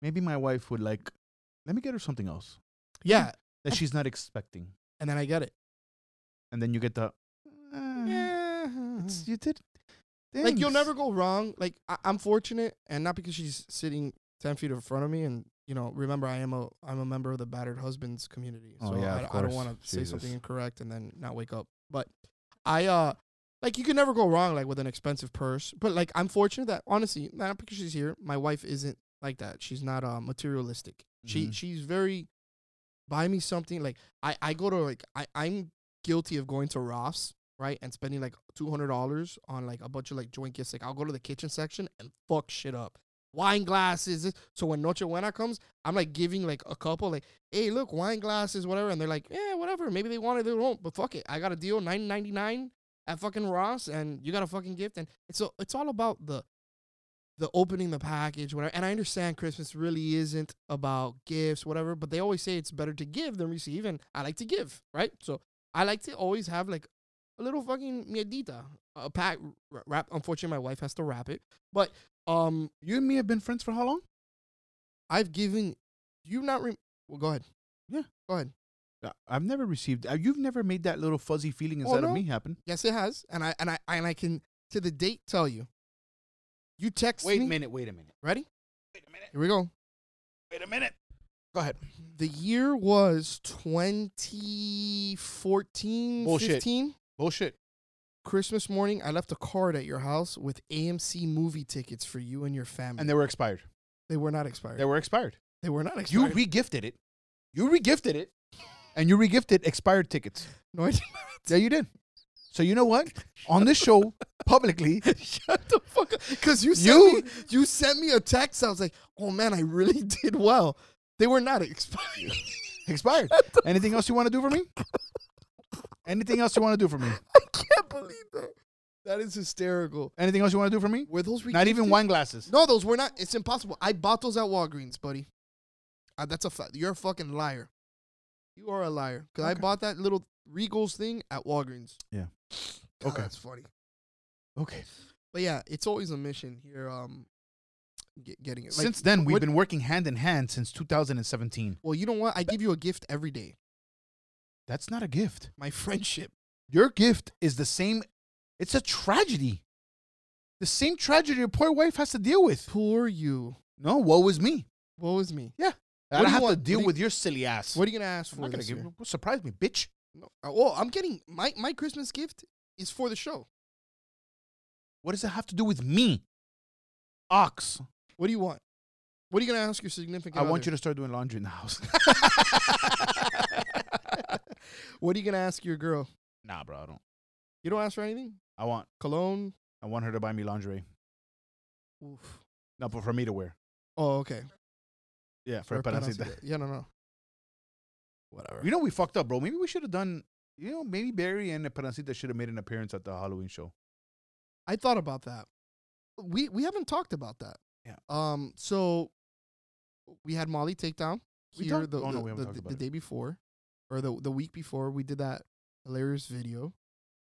maybe my wife would like. Let me get her something else Yeah. that she's not expecting." And then I get it. And then you get the. "Uh, Yeah. it's- you did. like you'll never go wrong. Like I, I'm fortunate, and not because she's sitting ten feet in front of me. And you know, remember, I am a I'm a member of the battered husbands community, Oh, so yeah, I, I don't want to say something incorrect and then not wake up. But I uh like you can never go wrong like with an expensive purse. But like I'm fortunate that honestly, not because she's here, my wife isn't like that. She's not uh materialistic. She Mhm. she's very buy me something like I I go to like I I'm guilty of going to Ross right and spending like two hundred dollars on like a bunch of like joint gifts. Like I'll go to the kitchen section and fuck shit up. Wine glasses. So when Noche Buena comes, I'm like giving like a couple like, hey, look, wine glasses, whatever, and they're like, yeah, whatever. Maybe they want it, they won't. But fuck it, I got a deal, nine ninety nine at fucking Ross, and you got a fucking gift, and it's so it's all about the the opening the package, whatever. And I understand Christmas really isn't about gifts, whatever, but they always say it's better to give than receive, and I like to give, right? So I like to always have like a little fucking miedita, a pack wrap. Unfortunately, my wife has to wrap it, but um, You and me have been friends for how long? I've given you not. Re- well, go ahead. Yeah. go ahead. I've never received. Uh, you've never made that little fuzzy feeling Oh, inside no? of me happen. Yes, it has, and I and I and I can to the date tell you. You text me. Wait a minute. Wait a minute. Ready? Wait a minute. Here we go. Wait a minute. Go ahead. The year was 2014, Bullshit. 15. Bullshit. Christmas morning, I left a card at your house with AMC movie tickets for you and your family. And they were expired. they were not expired. They were expired. they were not expired. You regifted it. You regifted it. And you regifted expired tickets. no, I did Yeah, you did. So you know what? On this show, publicly. Shut the fuck up. Because you, sent You- me, you sent me a text. I was like, oh man, I really did well. They were not expired. expired. Anything else you want to do for me? Anything else you want to do for me? I can't believe that. That is hysterical. Anything else you want to do for me? Were those Not even regifted? wine glasses. No, those were not. It's impossible. I bought those at Walgreens, buddy. Uh, that's a fact. You're a fucking liar. You are a liar. Cause I bought that little Regals thing at Walgreens. Yeah. God, Okay. that's funny. Okay. But yeah, it's always a mission here. Um, get, getting it. Like, Since then, we've what- been working hand in hand since 2017. Well, you know what? I give you a gift every day. That's not a gift. My friendship. Your gift is the same. It's a tragedy. The same tragedy your poor wife has to deal with. Poor you. No, woe is me. Woe was me? I do don't you have want- to deal do you- with your silly ass. What are you gonna ask I'm for not gonna give. Surprise me, bitch. No. Uh, well, I'm getting my my Christmas gift is for the show. What does it have to do with me? Ox. What do you want? What are you gonna ask your significant? I want you to start doing laundry in the house. what are you gonna ask your girl? nah, bro, I don't. You don't ask for anything. I want Cologne. I want her to buy me lingerie. Oof. No, but for me to wear. Oh, okay. Yeah, for, For a Esperancita. Esperancita. Yeah, no, no. Whatever. You know we fucked up, bro. Maybe we should have done. You know, maybe Barry and Esperancita should have made an appearance at the Halloween show. I thought about that. We we haven't talked about that. Yeah. Um. So we had Molly takedown We here talked- the oh, no, the, the, the day before, or the the week before. We did that hilarious video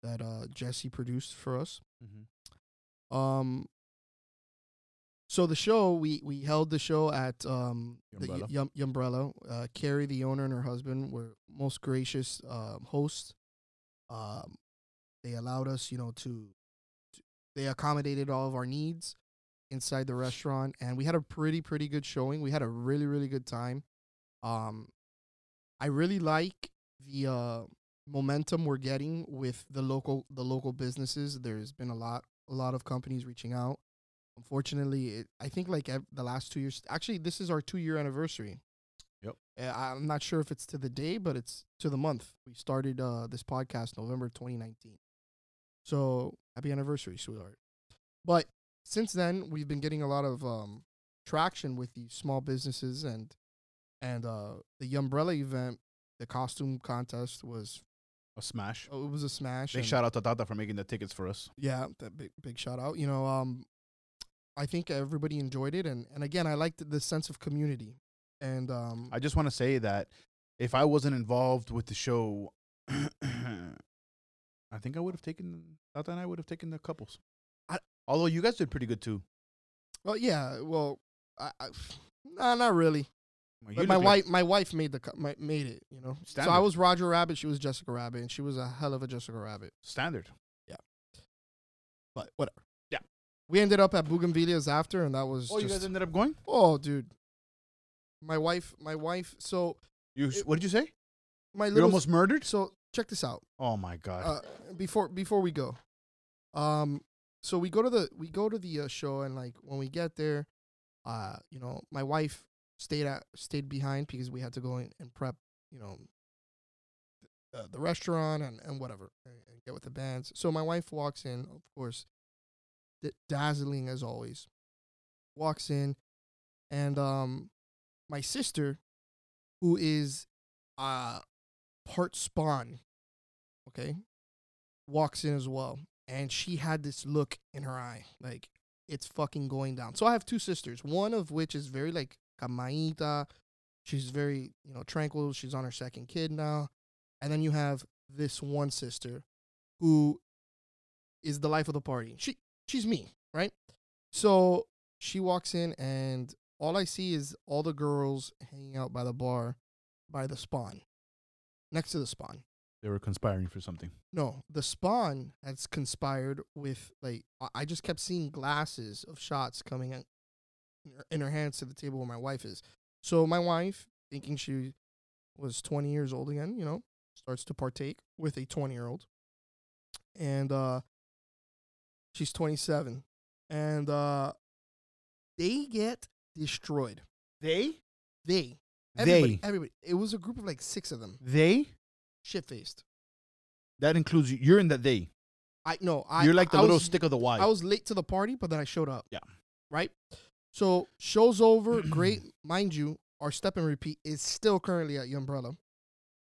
that uh Jesse produced for us. Mm-hmm. Um. So the show we we held the show at um the Yumbrella. Yum, Yumbrella. Uh, Carrie, the owner, and her husband were most gracious um, hosts. Um, they allowed us, you know, to, to they accommodated all of our needs inside the restaurant, and we had a pretty pretty good showing. We had a really really good time. Um, I really like the uh momentum we're getting with the local the local businesses. There's been a lot a lot of companies reaching out. Unfortunately, it, I think like the last two years. Actually, this is our two year anniversary. Yep. Uh, I'm not sure if it's to the day, but it's to the month. We started uh, this podcast November 2019. So happy anniversary, sweetheart. But since then, we've been getting a lot of um, traction with these small businesses and and uh, the umbrella event. The costume contest was A smash. oh, it was a smash. Big shout out to Tata for making the tickets for us. yeah, that big big shout out. You know, um, I think everybody enjoyed it, and and again, I liked the sense of community, and um, I just want to say that if I wasn't involved with the show, I think I would have taken Tata and I would have taken the couples. I- Although you guys did pretty good too. well, yeah, well, I, I nah, not really. Well, But my wife, my wife made the my, made it. You know, so I was Roger Rabbit, she was Jessica Rabbit, and she was a hell of a Jessica Rabbit. standard. Yeah. But whatever. We ended up at Bougainvillea's after, and that was Oh, you just guys ended up going? oh, dude. My wife, my wife. So You It- what did you say? my You're little. almost murdered? so check this out. Oh my god. uh, before before we go, um, so we go to the we go to the uh, show and like when we get there, uh, you know, my wife stayed at stayed behind because we had to go in and prep, you know, the, the restaurant and and whatever and, and get with the bands. So my wife walks in, of course, d- dazzling as always. Walks in, and um, my sister, who is uh part spawn okay, walks in as well. And she had this look in her eye, like it's fucking going down. So I have two sisters, one of which is very like camaita. She's very, you know, tranquil. She's on her second kid now. And then you have this one sister who is the life of the party. She she's me, right? So she walks in and all I see is all the girls hanging out by the bar by the spawn. Next to the spawn. they were conspiring for something. No, the spawn has conspired with like I- just kept seeing glasses of shots coming in in her, in her hands to the table where my wife is. So my wife, thinking she was 20 years old again, you know, starts to partake with a 20 year old, and uh, she's 27, and uh, they get destroyed. They? They, everybody, They. everybody. It was a group of like six of them, They? shit faced. That includes you. You're in that they. I no, I You're like the I little was- stick of the Y. I was late to the party, but then I showed up. Yeah. Right? So show's over. Great. Mind you, our step and repeat is still currently at Umbrella.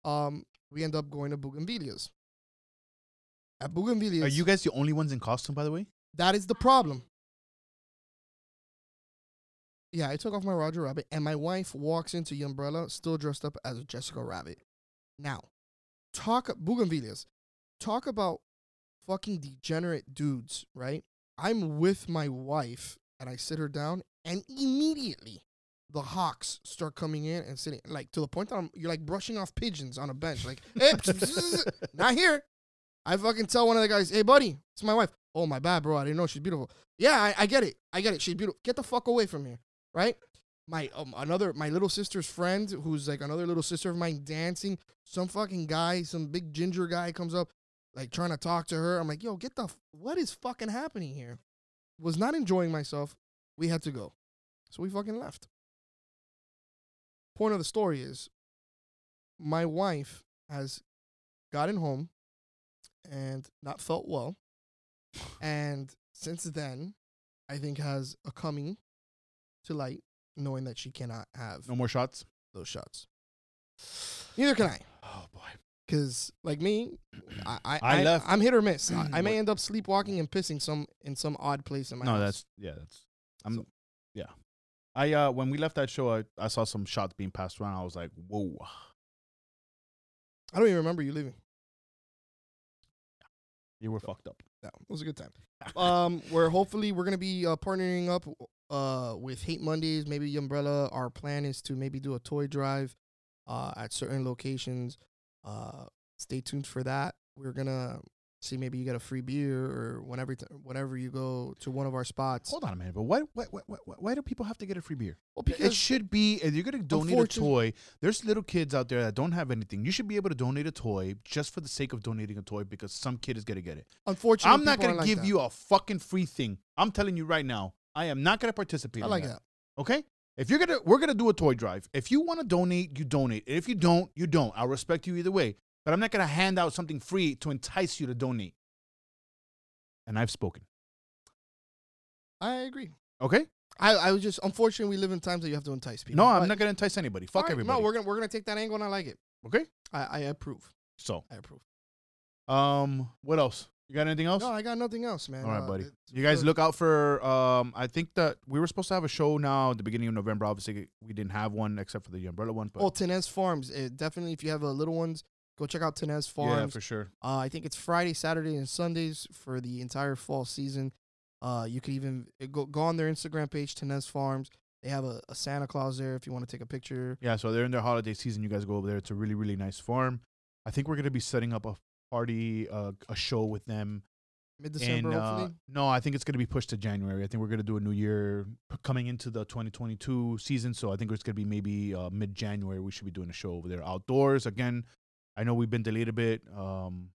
Um, we end up going to Bougainvillea's. At Bougainvillea's, Are you guys the only ones in costume, by the way? that is the problem. Yeah, I took off my Roger Rabbit, and my wife walks into the Umbrella still dressed up as a Jessica Rabbit. Now, talk Bougainvillea's. Talk about fucking degenerate dudes, right? I'm with my wife, and I sit her down, and immediately the hawks start coming in and sitting, like to the point that I'm, you're like brushing off pigeons on a bench, like, hey, not here. I fucking tell one of the guys, hey, buddy, it's my wife. Oh, my bad, bro. I didn't know she's beautiful. Yeah, I, I get it. I get it. She's beautiful. Get the fuck away from here, right? my um, another my little sister's friend who's like another little sister of mine dancing. Some fucking guy, some big ginger guy comes up, like trying to talk to her. I'm like, yo, get the f- what is fucking happening here? Was not enjoying myself. We had to go, so we fucking left. Point of the story is, my wife has gotten home and not felt well, and since then, I think has a coming to light, knowing that she cannot have No more shots. those shots. Neither can I, Oh boy. because like me, I, I, I I left- I'm hit or miss. I, I may end up sleepwalking and pissing some in some odd place in my No, house. that's yeah. That's I'm yeah. I uh when we left that show, I, I saw some shots being passed around. I was like, whoa. I don't even remember you leaving. You were fucked up. No, it was a good time. um, where hopefully we're gonna be uh, partnering up uh with Hate Mondays, maybe Umbrella. Our plan is to maybe do a toy drive uh at certain locations. Uh, stay tuned for that. We're gonna see maybe you get a free beer or whenever t- whenever you go to one of our spots. Hold on a minute, but why why why, why, do people have to get a free beer? Well, It should be if you're gonna donate a toy. There's little kids out there that don't have anything. You should be able to donate a toy just for the sake of donating a toy because some kid is gonna get it. unfortunately, I'm not gonna like give that. you a fucking free thing. I'm telling you right now. I am not gonna participate. I in like that. that. Okay? If you're gonna we're gonna do a toy drive. If you want to donate, you donate. If you don't, you don't. I'll respect you either way. But I'm not gonna hand out something free to entice you to donate. And I've spoken. I agree. Okay? I, I was just unfortunately we live in times that you have to entice people. No, I'm not gonna entice anybody. Fuck Alright, everybody. No, we're gonna we're gonna take that angle and I like it. okay? I, I approve. So, I approve. um, what else? You got anything else? No, I got nothing else, man. All right, Uh, buddy. You guys uh, look out for. Um, I think that we were supposed to have a show now at the beginning of November. Obviously, we didn't have one except for the umbrella one. But Oh, Tenez Farms. Uh, definitely, if you have a little ones, go check out Tenez Farms. yeah, for sure. Uh, I think it's Friday, Saturday, and Sundays for the entire fall season. Uh, you could even uh, go go on their Instagram page, Tenez Farms. They have a, a Santa Claus there if you want to take a picture. Yeah, so they're in their holiday season. You guys go over there. It's a really, really nice farm. I think we're gonna be setting up a party, uh, a show with them. Mid December, uh, hopefully. no, I think it's gonna be pushed to January. I think we're gonna do a new year p- coming into the 2022 season. So I think it's gonna be maybe uh, mid January. We should be doing a show over there outdoors again. I know we've been delayed a bit. Um,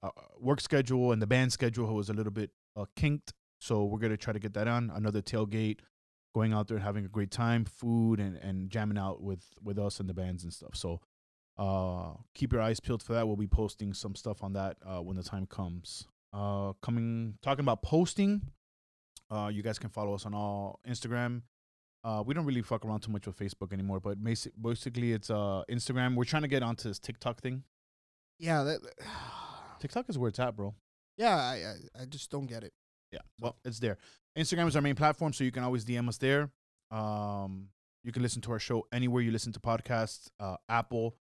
uh, work schedule and the band schedule was a little bit uh, kinked, so we're gonna try to get that on. Another tailgate, going out there and having a great time, food and and jamming out with with us and the bands and stuff. So. Uh, keep your eyes peeled for that. We'll be posting some stuff on that uh, when the time comes. Uh, coming talking about posting. Uh, you guys can follow us on all Instagram. Uh, we don't really fuck around too much with Facebook anymore, but basi- basically it's uh Instagram. We're trying to get onto this TikTok thing. Yeah, that, TikTok is where it's at, bro. yeah. I, I I just don't get it. Yeah, well, it's there. Instagram is our main platform, so you can always DM us there. Um, you can listen to our show anywhere you listen to podcasts: uh, Apple,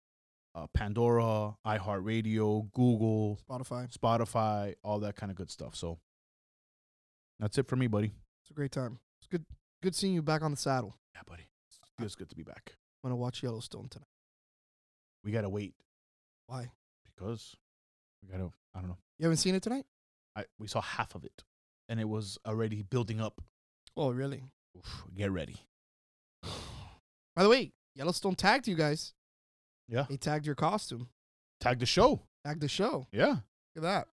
uh, Pandora, iHeartRadio, Google, Spotify. Spotify, all that kind of good stuff. So that's it for me, buddy. It's a great time. It's good good seeing you back on the saddle. Yeah, buddy. It feels good to be back. I'm gonna watch Yellowstone tonight. We gotta wait Why? because we gotta. I don't know. You haven't seen it tonight? I we saw half of it, and it was already building up. Oh, really? Oof, get ready. By the way, Yellowstone tagged you guys. Yeah. They tagged your costume. Tag the show. Tagged the show. Yeah. Look at that.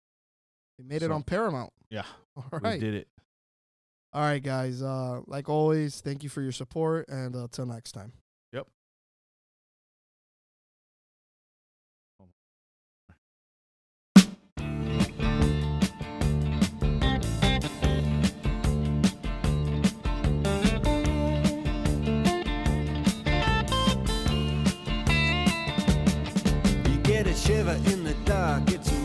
They made it So- on Paramount. Yeah. All right. We did it. All right, guys. Uh, like always, thank you for your support, and uh, till next time. Yep. You get a shiver in the dark, it's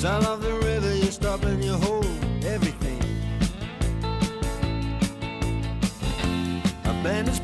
Sound of the river, you stop and you hold everything. A band is